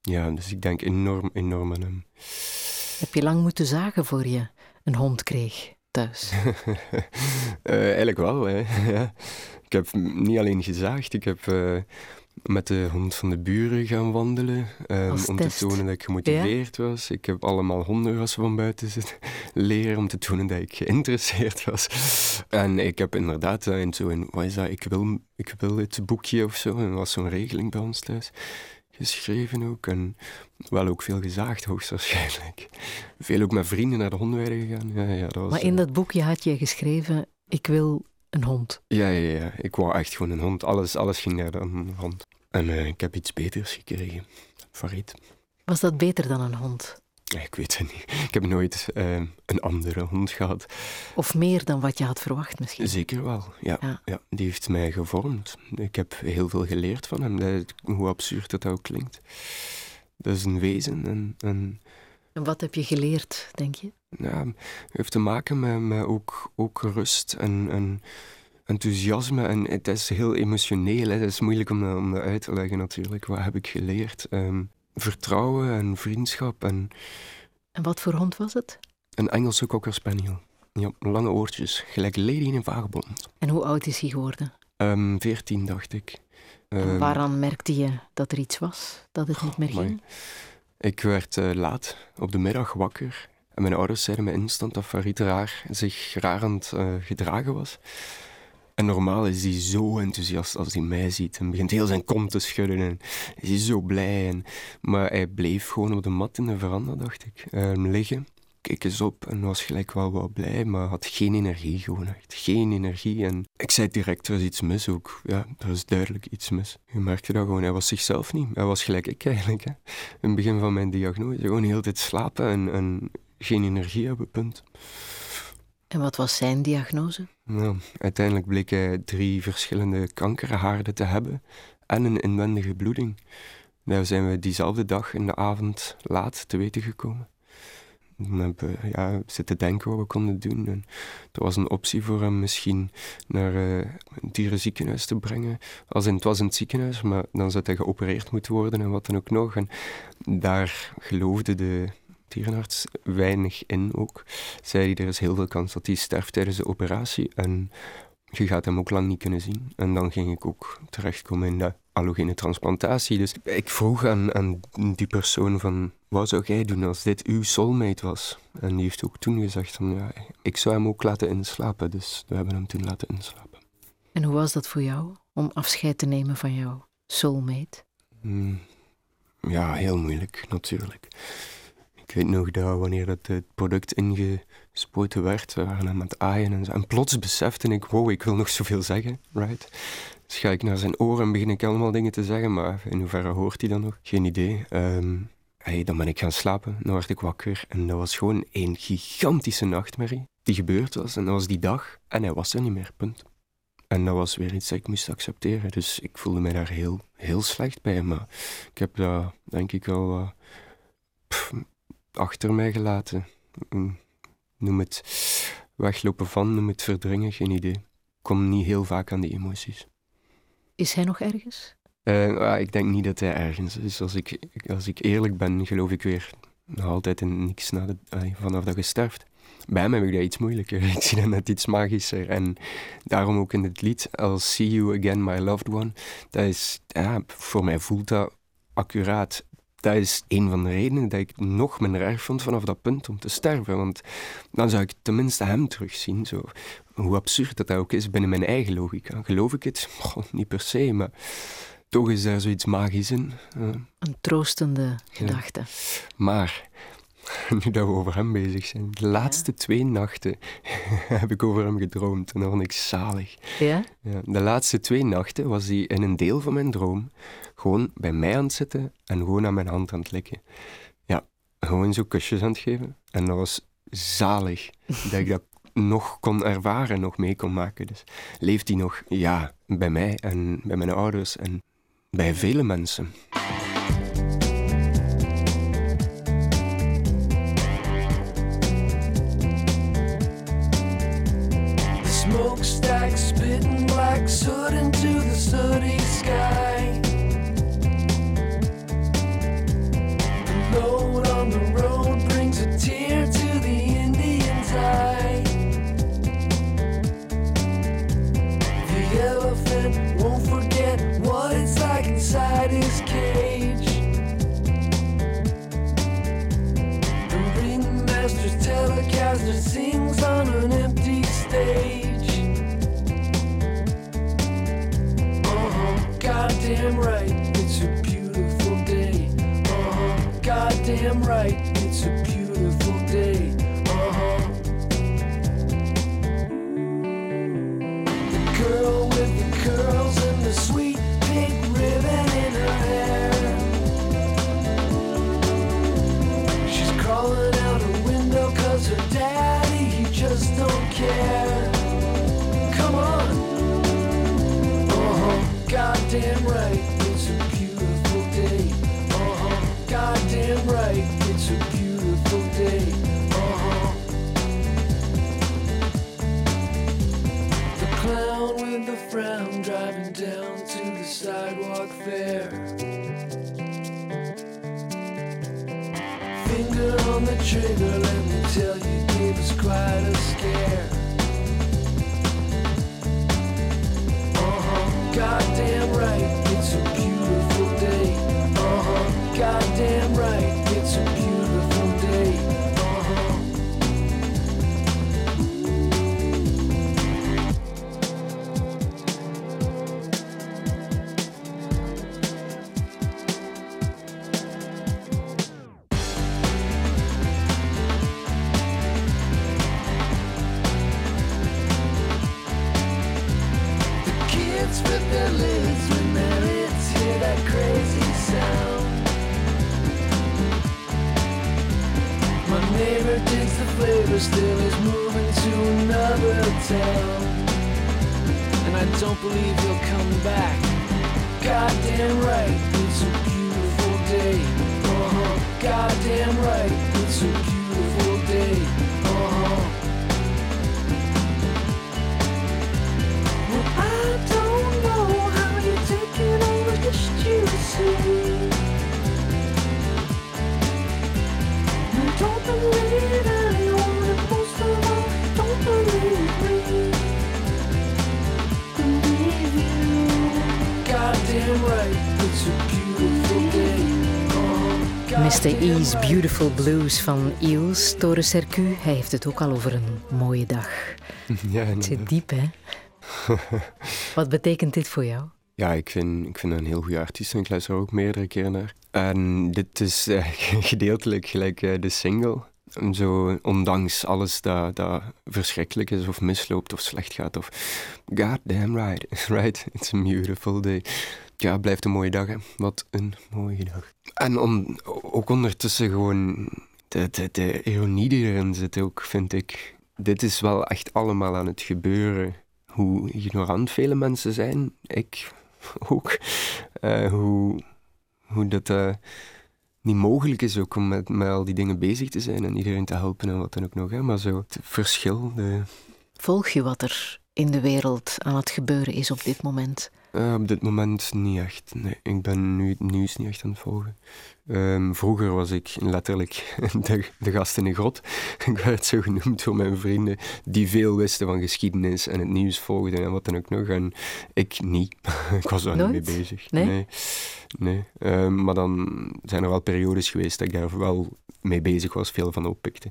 Ja, dus ik denk enorm, enorm aan hem. Heb je lang moeten zagen voor je een hond kreeg thuis? <laughs> Eh, eigenlijk wel, hè. <laughs> ja. Ik heb niet alleen gezaagd, ik heb eh, met de hond van de buren gaan wandelen. ehm, Als om test. te tonen dat ik gemotiveerd was. Ik heb allemaal hondenrassen van buiten zitten <laughs> leren om te tonen dat ik geïnteresseerd was. En ik heb inderdaad eh, in zo'n, wat is dat, ik wil, ik wil dit boekje of zo, en er was zo'n regeling bij ons thuis. Geschreven ook. En wel ook veel gezaagd, hoogstwaarschijnlijk. Veel ook met vrienden naar de hondenweide gegaan. Ja, ja, dat was, Maar in eh, dat boekje had je geschreven: Ik wil een hond. Ja, ja, ja. Ik wou echt gewoon een hond. Alles, alles ging naar een hond. En eh, ik heb iets beters gekregen. Farid. Was dat beter dan een hond? Ik weet het niet. Ik heb nooit eh, een andere hond gehad. Of meer dan wat je had verwacht misschien? Zeker wel, ja. Ja. ja. Die heeft mij gevormd. Ik heb heel veel geleerd van hem, dat- hoe absurd dat ook klinkt. Dat is een wezen en, en En wat heb je geleerd, denk je? ja, het heeft te maken met, met ook, ook rust en, en enthousiasme. En het is heel emotioneel, hè. het is moeilijk om dat, om dat uit te leggen natuurlijk. Wat heb ik geleerd? Ehm, vertrouwen en vriendschap en En wat voor hond was het? een Engelse cocker spaniel. Ja, lange oortjes, gelijk Lady in een vagebond. En hoe oud is hij geworden? Ehm 14, dacht ik. Ehm, waaraan merkte je dat er iets was, dat het niet meer amai. ging? Ik werd eh, laat op de middag wakker. En mijn ouders zeiden me instant dat Farid raar, zich raar aan het eh, gedragen was. En normaal is hij zo enthousiast als hij mij ziet. En begint heel zijn kont te schudden. En is hij zo blij. En, maar hij bleef gewoon op de mat in de veranda, dacht ik. Ehm, liggen. Keek eens op en was gelijk wel wat blij, maar had geen energie gewoon echt. Geen energie. En ik zei direct, er is iets mis ook. Ja, er is duidelijk iets mis. Je merkte dat gewoon. Hij was zichzelf niet. Hij was gelijk ik eigenlijk. Hè. In het begin van mijn diagnose. Gewoon de hele tijd slapen en, en geen energie hebben, punt. En wat was zijn diagnose? Nou, uiteindelijk bleek hij drie verschillende kankerhaarden te hebben en een inwendige bloeding. Daar zijn we diezelfde dag in de avond laat te weten gekomen. We hebben ja, zitten denken wat we konden doen. En er was een optie voor hem misschien naar eh, een dierenziekenhuis te brengen. Als het was in het ziekenhuis, maar dan zou hij geopereerd moeten worden en wat dan ook nog. En daar geloofde de dierenarts weinig in ook. Zei hij, er is heel veel kans dat hij sterft tijdens de operatie. En je gaat hem ook lang niet kunnen zien. En dan ging ik ook terechtkomen in de allogene transplantatie. Dus ik vroeg aan, aan die persoon van... Wat zou jij doen als dit uw soulmate was? En die heeft ook toen gezegd van... Ja, ik zou hem ook laten inslapen. Dus we hebben hem toen laten inslapen. En hoe was dat voor jou om afscheid te nemen van jouw soulmate? Hmm. Ja, heel moeilijk, natuurlijk. Ik weet nog dat wanneer het product ingespoten werd, we waren aan het aaien en. En plots besefte ik, wow, ik wil nog zoveel zeggen, right? Dus ga ik naar zijn oren en begin ik allemaal dingen te zeggen, maar in hoeverre hoort hij dan nog? Geen idee. Ehm, hey, dan ben ik gaan slapen, dan werd ik wakker en dat was gewoon een gigantische nachtmerrie die gebeurd was. En dat was die dag en hij was er niet meer, punt. En dat was weer iets dat ik moest accepteren. Dus ik voelde mij daar heel, heel slecht bij. Maar ik heb dat, denk ik, al achter mij gelaten. Mm, Noem het weglopen van, noem het verdringen, geen idee. Ik kom niet heel vaak aan die emoties. Is hij nog ergens? Eh, ah, ik denk niet dat hij ergens is. Als ik, als ik eerlijk ben, geloof ik weer nog altijd in niks na de, vanaf dat je sterft. Bij hem heb ik dat iets moeilijker. <laughs> Ik zie dat net iets magischer. En daarom ook in het lied I'll see you again, my loved one. Dat is, ja, voor mij voelt dat accuraat. Dat is een van de redenen dat ik nog minder erg vond vanaf dat punt om te sterven. Want dan zou ik tenminste hem terugzien. Zo. Hoe absurd dat, dat ook is binnen mijn eigen logica. Geloof ik het? Goh, niet per se, maar toch is daar zoiets magisch in. Eh, Een troostende gedachte. maar, <laughs> nu dat we over hem bezig zijn, de laatste twee nachten <laughs> heb ik over hem gedroomd en dat vond ik zalig. Ja? Ja, de laatste twee nachten was hij in een deel van mijn droom gewoon bij mij aan het zitten en gewoon aan mijn hand aan het likken. Ja, gewoon zo kusjes aan het geven. En dat was zalig <laughs> dat ik dat nog kon ervaren, nog mee kon maken. Dus leeft hij nog? Ja, bij mij en bij mijn ouders en bij vele mensen. that sings on an empty stage. Uh huh, goddamn right, it's a beautiful day. Uh huh, goddamn right. Sidewalk there. Finger on the trigger, Beautiful Blues van Eels, Tore Sercu. Hij heeft het ook al over een mooie dag. <laughs> Ja, Het zit diep, hè? <laughs> Wat betekent dit voor jou? Ja, ik vind, ik vind een heel goede artiest en ik luister er ook meerdere keren naar. En dit is eh, <laughs> gedeeltelijk gelijk eh, de single. En Zo, ondanks alles dat, dat verschrikkelijk is of misloopt of slecht gaat. Of God damn right, right, it's a beautiful day. Ja, blijft een mooie dag, hè. Wat een mooie dag. En om, ook ondertussen gewoon de, de, de ironie die erin zit ook, vind ik. Dit is wel echt allemaal aan het gebeuren. Hoe ignorant vele mensen zijn. Ik ook. Eh, hoe, hoe dat eh, niet mogelijk is ook om met, met al die dingen bezig te zijn en iedereen te helpen en wat dan ook nog. Hè. Maar zo, het verschil, de, Volg je wat er in de wereld aan het gebeuren is op dit moment? Eh, op dit moment niet echt. Nee, ik ben nu het nieuws niet echt aan het volgen. Ehm, vroeger was ik letterlijk <laughs> de, de gast in de grot. <laughs> Ik werd zo genoemd door mijn vrienden die veel wisten van geschiedenis en het nieuws volgden en wat dan ook nog. En ik niet. <laughs> ik was daar Nooit? niet mee bezig. Nee? Nee. Nee. Ehm, maar dan zijn er wel periodes geweest dat ik daar wel mee bezig was, veel van oppikte.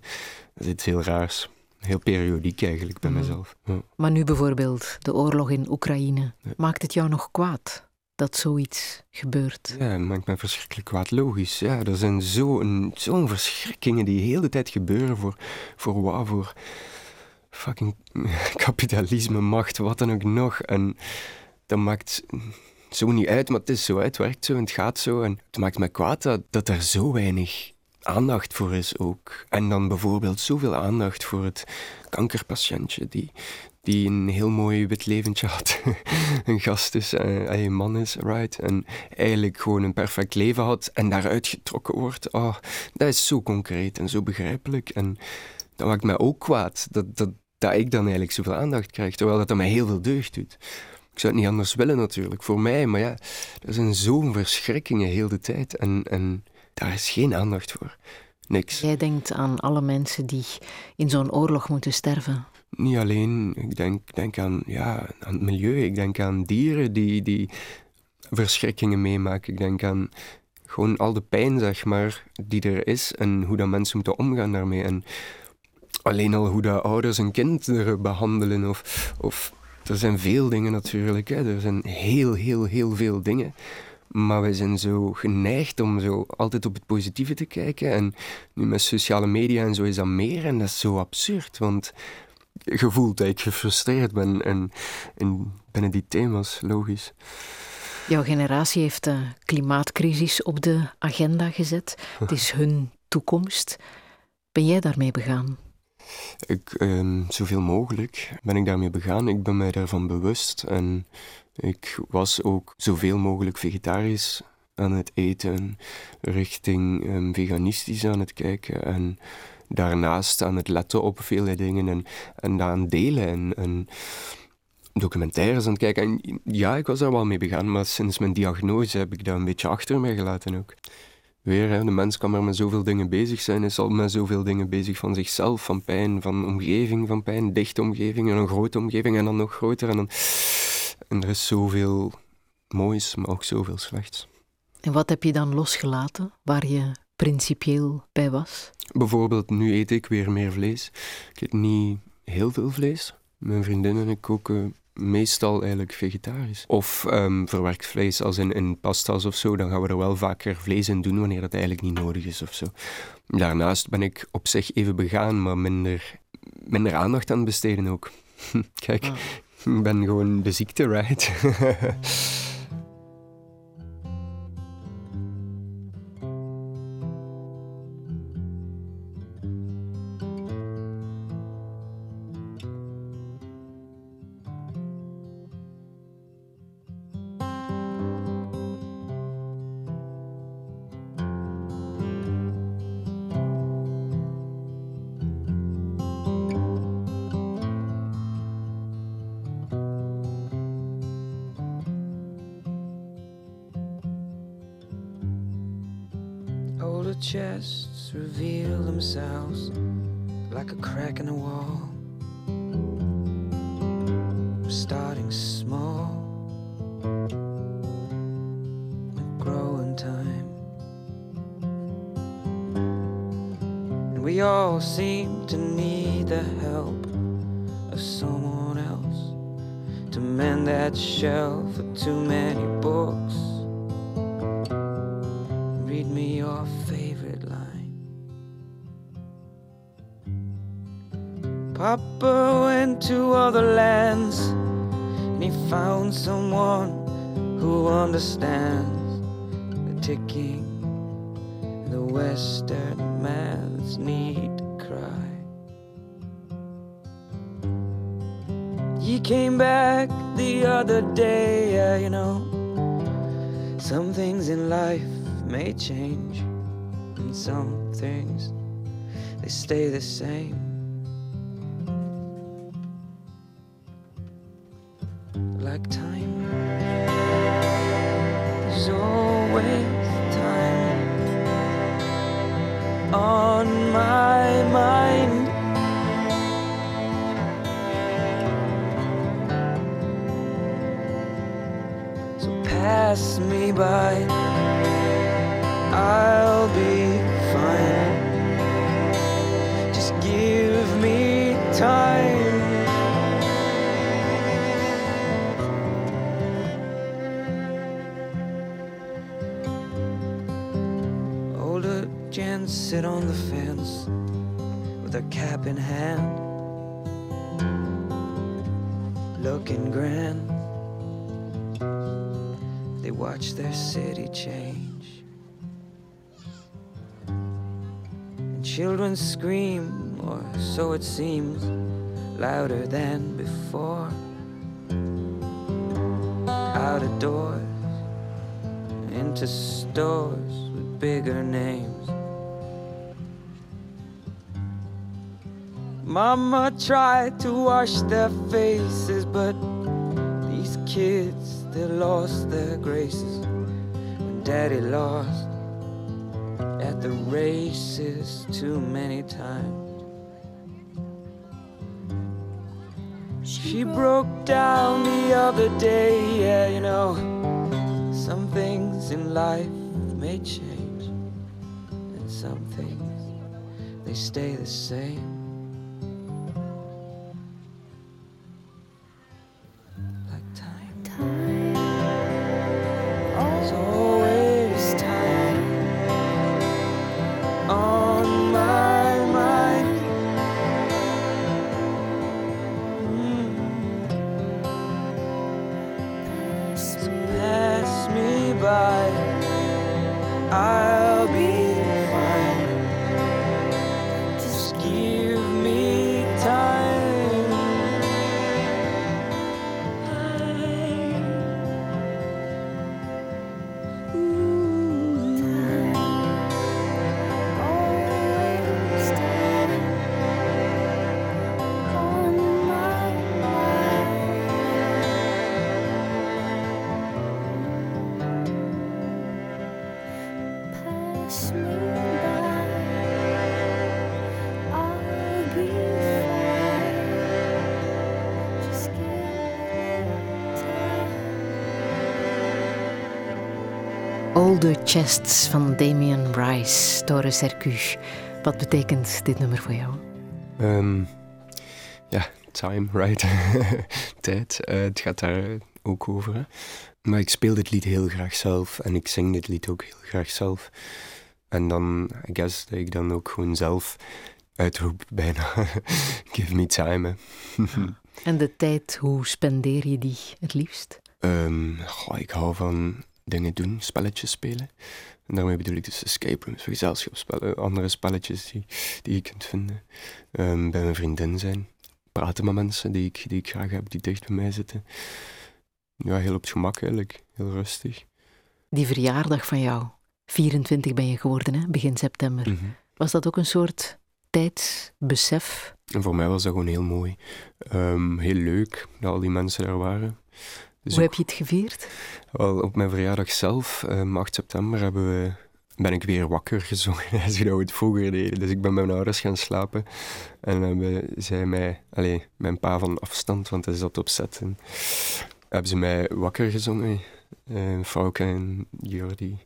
Dat is iets heel raars. Heel periodiek eigenlijk bij Mhm. mezelf. Ja. Maar nu bijvoorbeeld de oorlog in Oekraïne. Maakt het jou nog kwaad dat zoiets gebeurt? Ja, dat maakt me verschrikkelijk kwaad. Logisch. Ja, er zijn zo'n zo'n verschrikkingen die de hele tijd gebeuren voor, voor wat? Voor fucking <laughs> kapitalisme, macht, wat dan ook nog. En dat maakt zo niet uit, maar het is zo. Het werkt zo en het gaat zo. En het maakt me kwaad dat, dat er zo weinig aandacht voor is ook. En dan bijvoorbeeld zoveel aandacht voor het kankerpatiëntje die, die een heel mooi wit leventje had. <laughs> een gast is, hij een man is, right? En eigenlijk gewoon een perfect leven had en daaruit getrokken wordt. Oh, dat is zo concreet en zo begrijpelijk. En dat maakt mij ook kwaad dat, dat, dat ik dan eigenlijk zoveel aandacht krijg, terwijl dat, dat mij heel veel deugd doet. Ik zou het niet anders willen natuurlijk, voor mij. Maar ja, er zijn zo'n verschrikkingen heel de tijd. En, en daar is geen aandacht voor. Niks. Jij denkt aan alle mensen die in zo'n oorlog moeten sterven. Niet alleen, ik denk, denk aan, ja, aan het milieu. Ik denk aan dieren die, die verschrikkingen meemaken. Ik denk aan gewoon al de pijn, zeg maar, die er is. En hoe dat mensen moeten omgaan daarmee. En alleen al hoe dat ouders een kind er behandelen. Of, of er zijn veel dingen natuurlijk. Hè. Er zijn heel, heel, heel veel dingen. Maar wij zijn zo geneigd om zo altijd op het positieve te kijken. En nu met sociale media en zo is dat meer. En dat is zo absurd, want je voelt dat ik gefrustreerd ben. En, en binnen die thema's, logisch. Jouw generatie heeft de klimaatcrisis op de agenda gezet. Het is hun toekomst. Ben jij daarmee begaan? Ik, ehm, zoveel mogelijk ben ik daarmee begaan. Ik ben mij daarvan bewust. En ik was ook zoveel mogelijk vegetarisch aan het eten, richting ehm, veganistisch aan het kijken. En daarnaast aan het letten op vele dingen en, en aan delen. En, en documentaires aan het kijken. En ja, ik was daar wel mee begaan, maar sinds mijn diagnose heb ik dat een beetje achter mij gelaten ook. Weer, hè, de mens kan maar met zoveel dingen bezig zijn, is al met zoveel dingen bezig van zichzelf, van pijn, van omgeving, van pijn, dichte omgeving en een grote omgeving en dan nog groter. En, dan... en er is zoveel moois, maar ook zoveel slechts. En wat heb je dan losgelaten waar je principieel bij was? Bijvoorbeeld, nu eet ik weer meer vlees. Ik eet niet heel veel vlees. Mijn vriendin en ik koken meestal eigenlijk vegetarisch. Of ehm, verwerkt vlees, als in, in pasta's of zo, dan gaan we er wel vaker vlees in doen wanneer dat eigenlijk niet nodig is of zo. Daarnaast ben ik op zich even begaan, maar minder, minder aandacht aan besteden ook. <laughs> Kijk, ik ben gewoon de ziekte, right? <laughs> chests reveal themselves like a crack in the wall. Starting small, we grow in time, and we all seem to need the help of someone else to mend that shell for too many understands the ticking, the Western man's need to cry. He came back the other day, yeah, you know. Some things in life may change, and some things they stay the same. Children scream, or so it seems, louder than before. Out of doors, into stores with bigger names. Mama tried to wash their faces, but these kids, they lost their graces. When daddy lost at the races too many times. She broke down the other day, yeah, you know. Some things in life may change, and some things they stay the same. Like time. There's All the Chests van Damien Rice, Tore Sercu. Wat betekent dit nummer voor jou? Ehm, ja, time, right? <laughs> Tijd. Eh, het gaat daar ook over. Hè? Maar ik speel dit lied heel graag zelf en ik zing dit lied ook heel graag zelf. En dan, I guess, dat ik dan ook gewoon zelf uitroep bijna. <laughs> Give me time. <laughs> En de tijd, hoe spendeer je die het liefst? Ehm, goh, ik hou van dingen doen, spelletjes spelen. En daarmee bedoel ik dus escape rooms, gezelschapsspellen, andere spelletjes die, die je kunt vinden. Ehm, bij mijn vriendin zijn, praten met mensen die ik, die ik graag heb, die dicht bij mij zitten. Ja, heel op het gemak eigenlijk, heel rustig. Die verjaardag van jou, 24 ben je geworden, hè? begin september. Mhm. Was dat ook een soort tijdsbesef? En voor mij was dat gewoon heel mooi. Ehm, heel leuk dat al die mensen daar waren. Dus Hoe ook- heb je het gevierd? Wel, op mijn verjaardag zelf, ehm, 8 september, hebben we, ben ik weer wakker gezongen, zoals we het vroeger deden. Dus ik ben bij mijn ouders gaan slapen en hebben zij mij, allee, mijn pa van afstand, want hij zat op set, en hebben ze mij wakker gezongen. Uh, Fauke en Jordi.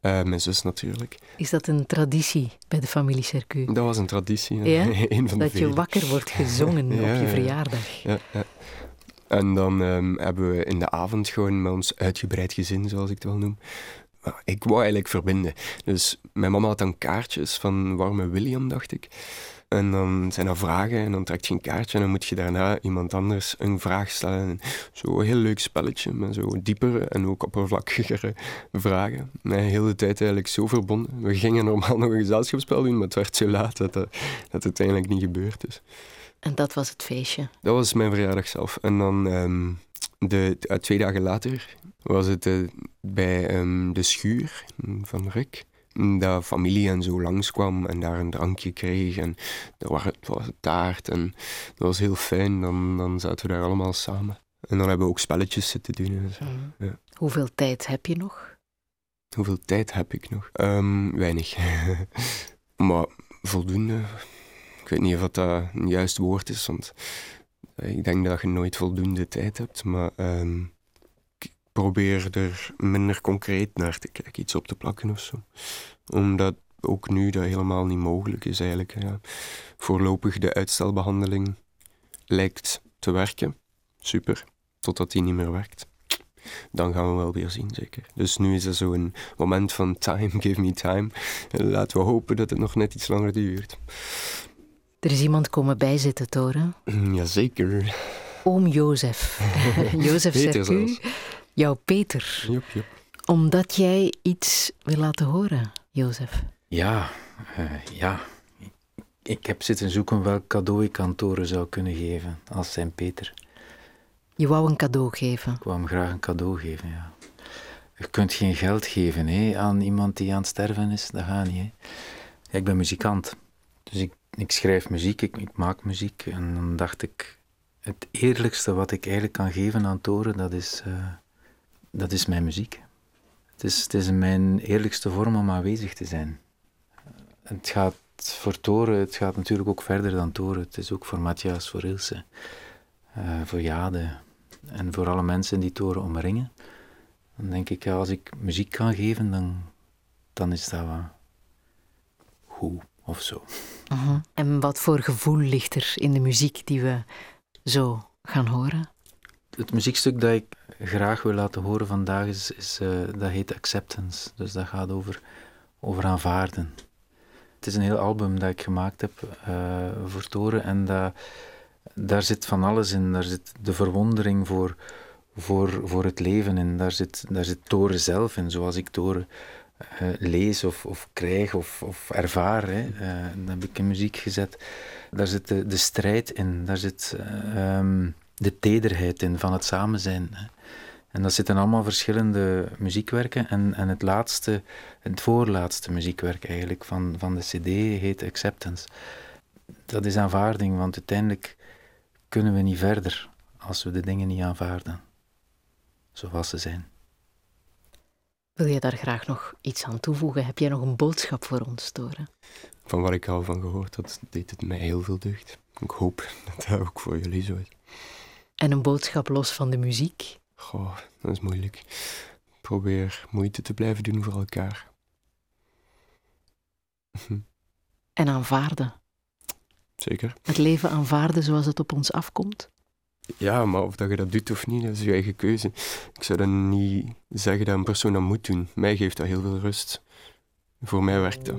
Eh, mijn zus natuurlijk. Is dat een traditie bij de familie Sercu? Dat was een traditie. Ja? <laughs> een van de Dat je wakker wordt gezongen <laughs> Ja, op ja, je ja. verjaardag. Ja, ja. En dan ehm, hebben we in de avond gewoon met ons uitgebreid gezin, zoals ik het wel noem. Ik wou eigenlijk verbinden. Dus mijn mama had dan kaartjes van Warme William, dacht ik. En dan zijn er vragen en dan trekt je een kaartje en dan moet je daarna iemand anders een vraag stellen. En Zo een heel leuk spelletje met zo diepere en ook oppervlakkigere vragen. Met heel de tijd eigenlijk zo verbonden. We gingen normaal <laughs> nog een gezelschapsspel doen, maar het werd zo laat dat, dat, dat het uiteindelijk niet gebeurd is. En dat was het feestje. Dat was mijn verjaardag zelf. En dan ehm, de, twee dagen later was het eh, bij ehm, de schuur mm, van Rick. mm, Dat familie en zo langskwam en daar een drankje kreeg. En er was, het was taart en dat was heel fijn. Dan, dan zaten we daar allemaal samen. En dan hebben we ook spelletjes zitten doen. En zo. Ja. Hoeveel tijd heb je nog? Hoeveel tijd heb ik nog? Ehm, weinig. <laughs> maar voldoende. Ik weet niet of dat een juist woord is, want ik denk dat je nooit voldoende tijd hebt. Maar ehm, ik probeer er minder concreet naar te kijken, iets op te plakken of zo. Omdat ook nu dat helemaal niet mogelijk is eigenlijk. Ja. Voorlopig de uitstelbehandeling lijkt te werken. Super. Totdat die niet meer werkt dan gaan we wel weer zien, zeker. Dus nu is er zo'n moment van <laughs> time, give me time. En laten we hopen dat het nog net iets langer duurt. Er is iemand komen bijzitten, Toren. Jazeker. Oom Jozef. <laughs> Jozef Sercu. Jouw Peter. Jop, jop. Omdat jij iets wil laten horen, Jozef. Ja, eh, ja. Ik heb zitten zoeken welk cadeau ik aan Toren zou kunnen geven als zijn Peter. Je wou een cadeau geven. Ik wou hem graag een cadeau geven, ja. Je kunt geen geld geven hè, aan iemand die aan het sterven is, dat gaat niet. Hè. Ja, ik ben muzikant, dus ik, ik schrijf muziek, ik, ik maak muziek. En dan dacht ik, het eerlijkste wat ik eigenlijk kan geven aan Toren, dat is, eh, dat is mijn muziek. Het is, het is mijn eerlijkste vorm om aanwezig te zijn. Het gaat voor Toren, het gaat natuurlijk ook verder dan Toren. Het is ook voor Matthias, voor Ilse, eh, voor Jade en voor alle mensen die Toren omringen. Dan denk ik, ja, als ik muziek kan geven, dan, dan is dat wel goed of zo. Mhm. En wat voor gevoel ligt er in de muziek die we zo gaan horen? Het muziekstuk dat ik graag wil laten horen vandaag is, is eh, dat heet Acceptance. Dus dat gaat over, over aanvaarden. Het is een heel album dat ik gemaakt heb eh, voor Toren en dat, daar zit van alles in. Daar zit de verwondering voor, voor, voor het leven in. Daar zit, daar zit toren zelf in, zoals ik toren eh, lees of, of krijg of, of ervaar. Hè. Eh, heb ik in muziek gezet. Daar zit de, strijd in, daar zit eh, ehm, de tederheid in van het samen zijn. En dat zitten allemaal verschillende muziekwerken. En, en het laatste, het voorlaatste muziekwerk eigenlijk van, van de CD heet Acceptance. Dat is aanvaarding, want uiteindelijk kunnen we niet verder als we de dingen niet aanvaarden zoals ze zijn. Wil je daar graag nog iets aan toevoegen? Heb jij nog een boodschap voor ons, Toren? Van wat ik al van gehoord had, deed het mij heel veel deugd. Ik hoop <laughs> dat dat ook voor jullie zo is. En een boodschap los van de muziek? Goh, dat is moeilijk. Probeer moeite te blijven doen voor elkaar. En aanvaarden. Zeker. Het leven aanvaarden zoals het op ons afkomt? Ja, maar of dat je dat doet of niet, dat is je eigen keuze. Ik zou dan niet zeggen dat een persoon dat moet doen. Mij geeft dat heel veel rust. Voor mij werkt dat.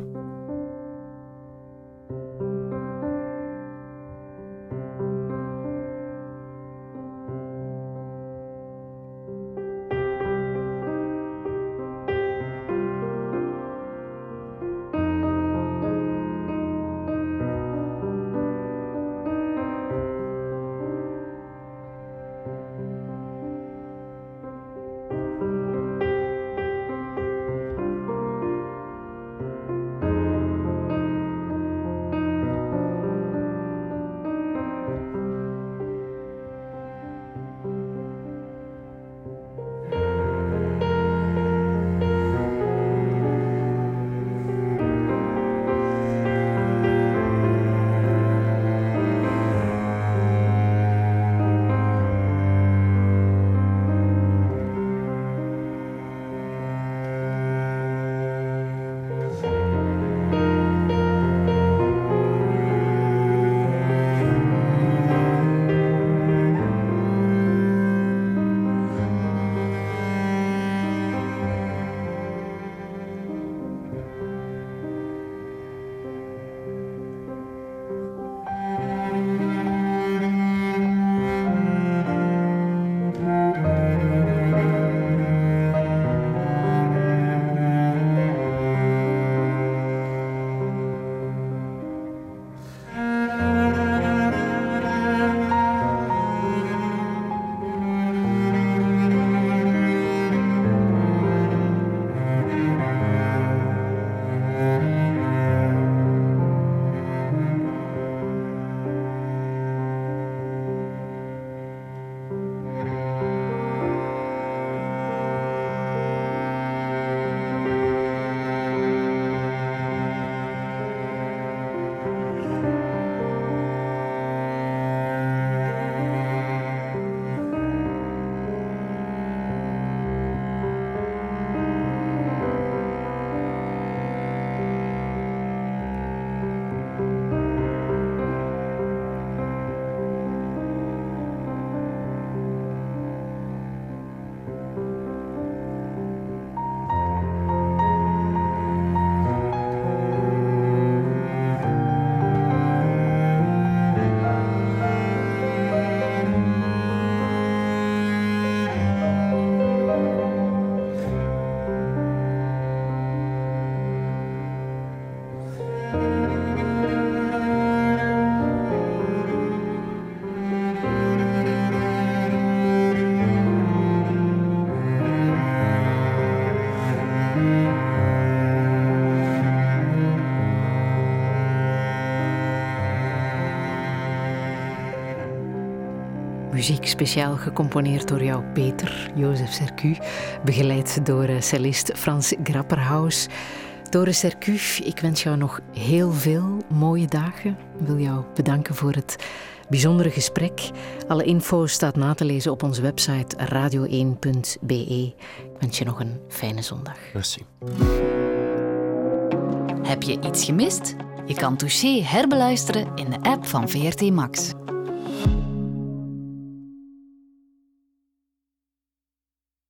Muziek speciaal gecomponeerd door jou, Peter, Jozef Sercu, begeleid door eh, cellist Frans Grapperhaus. Doris Sercu, ik wens jou nog heel veel mooie dagen. Ik wil jou bedanken voor het bijzondere gesprek. Alle info staat na te lezen op onze website radio1.be. Ik wens je nog een fijne zondag. Merci. Heb je iets gemist? Je kan Touché herbeluisteren in de app van VRT Max.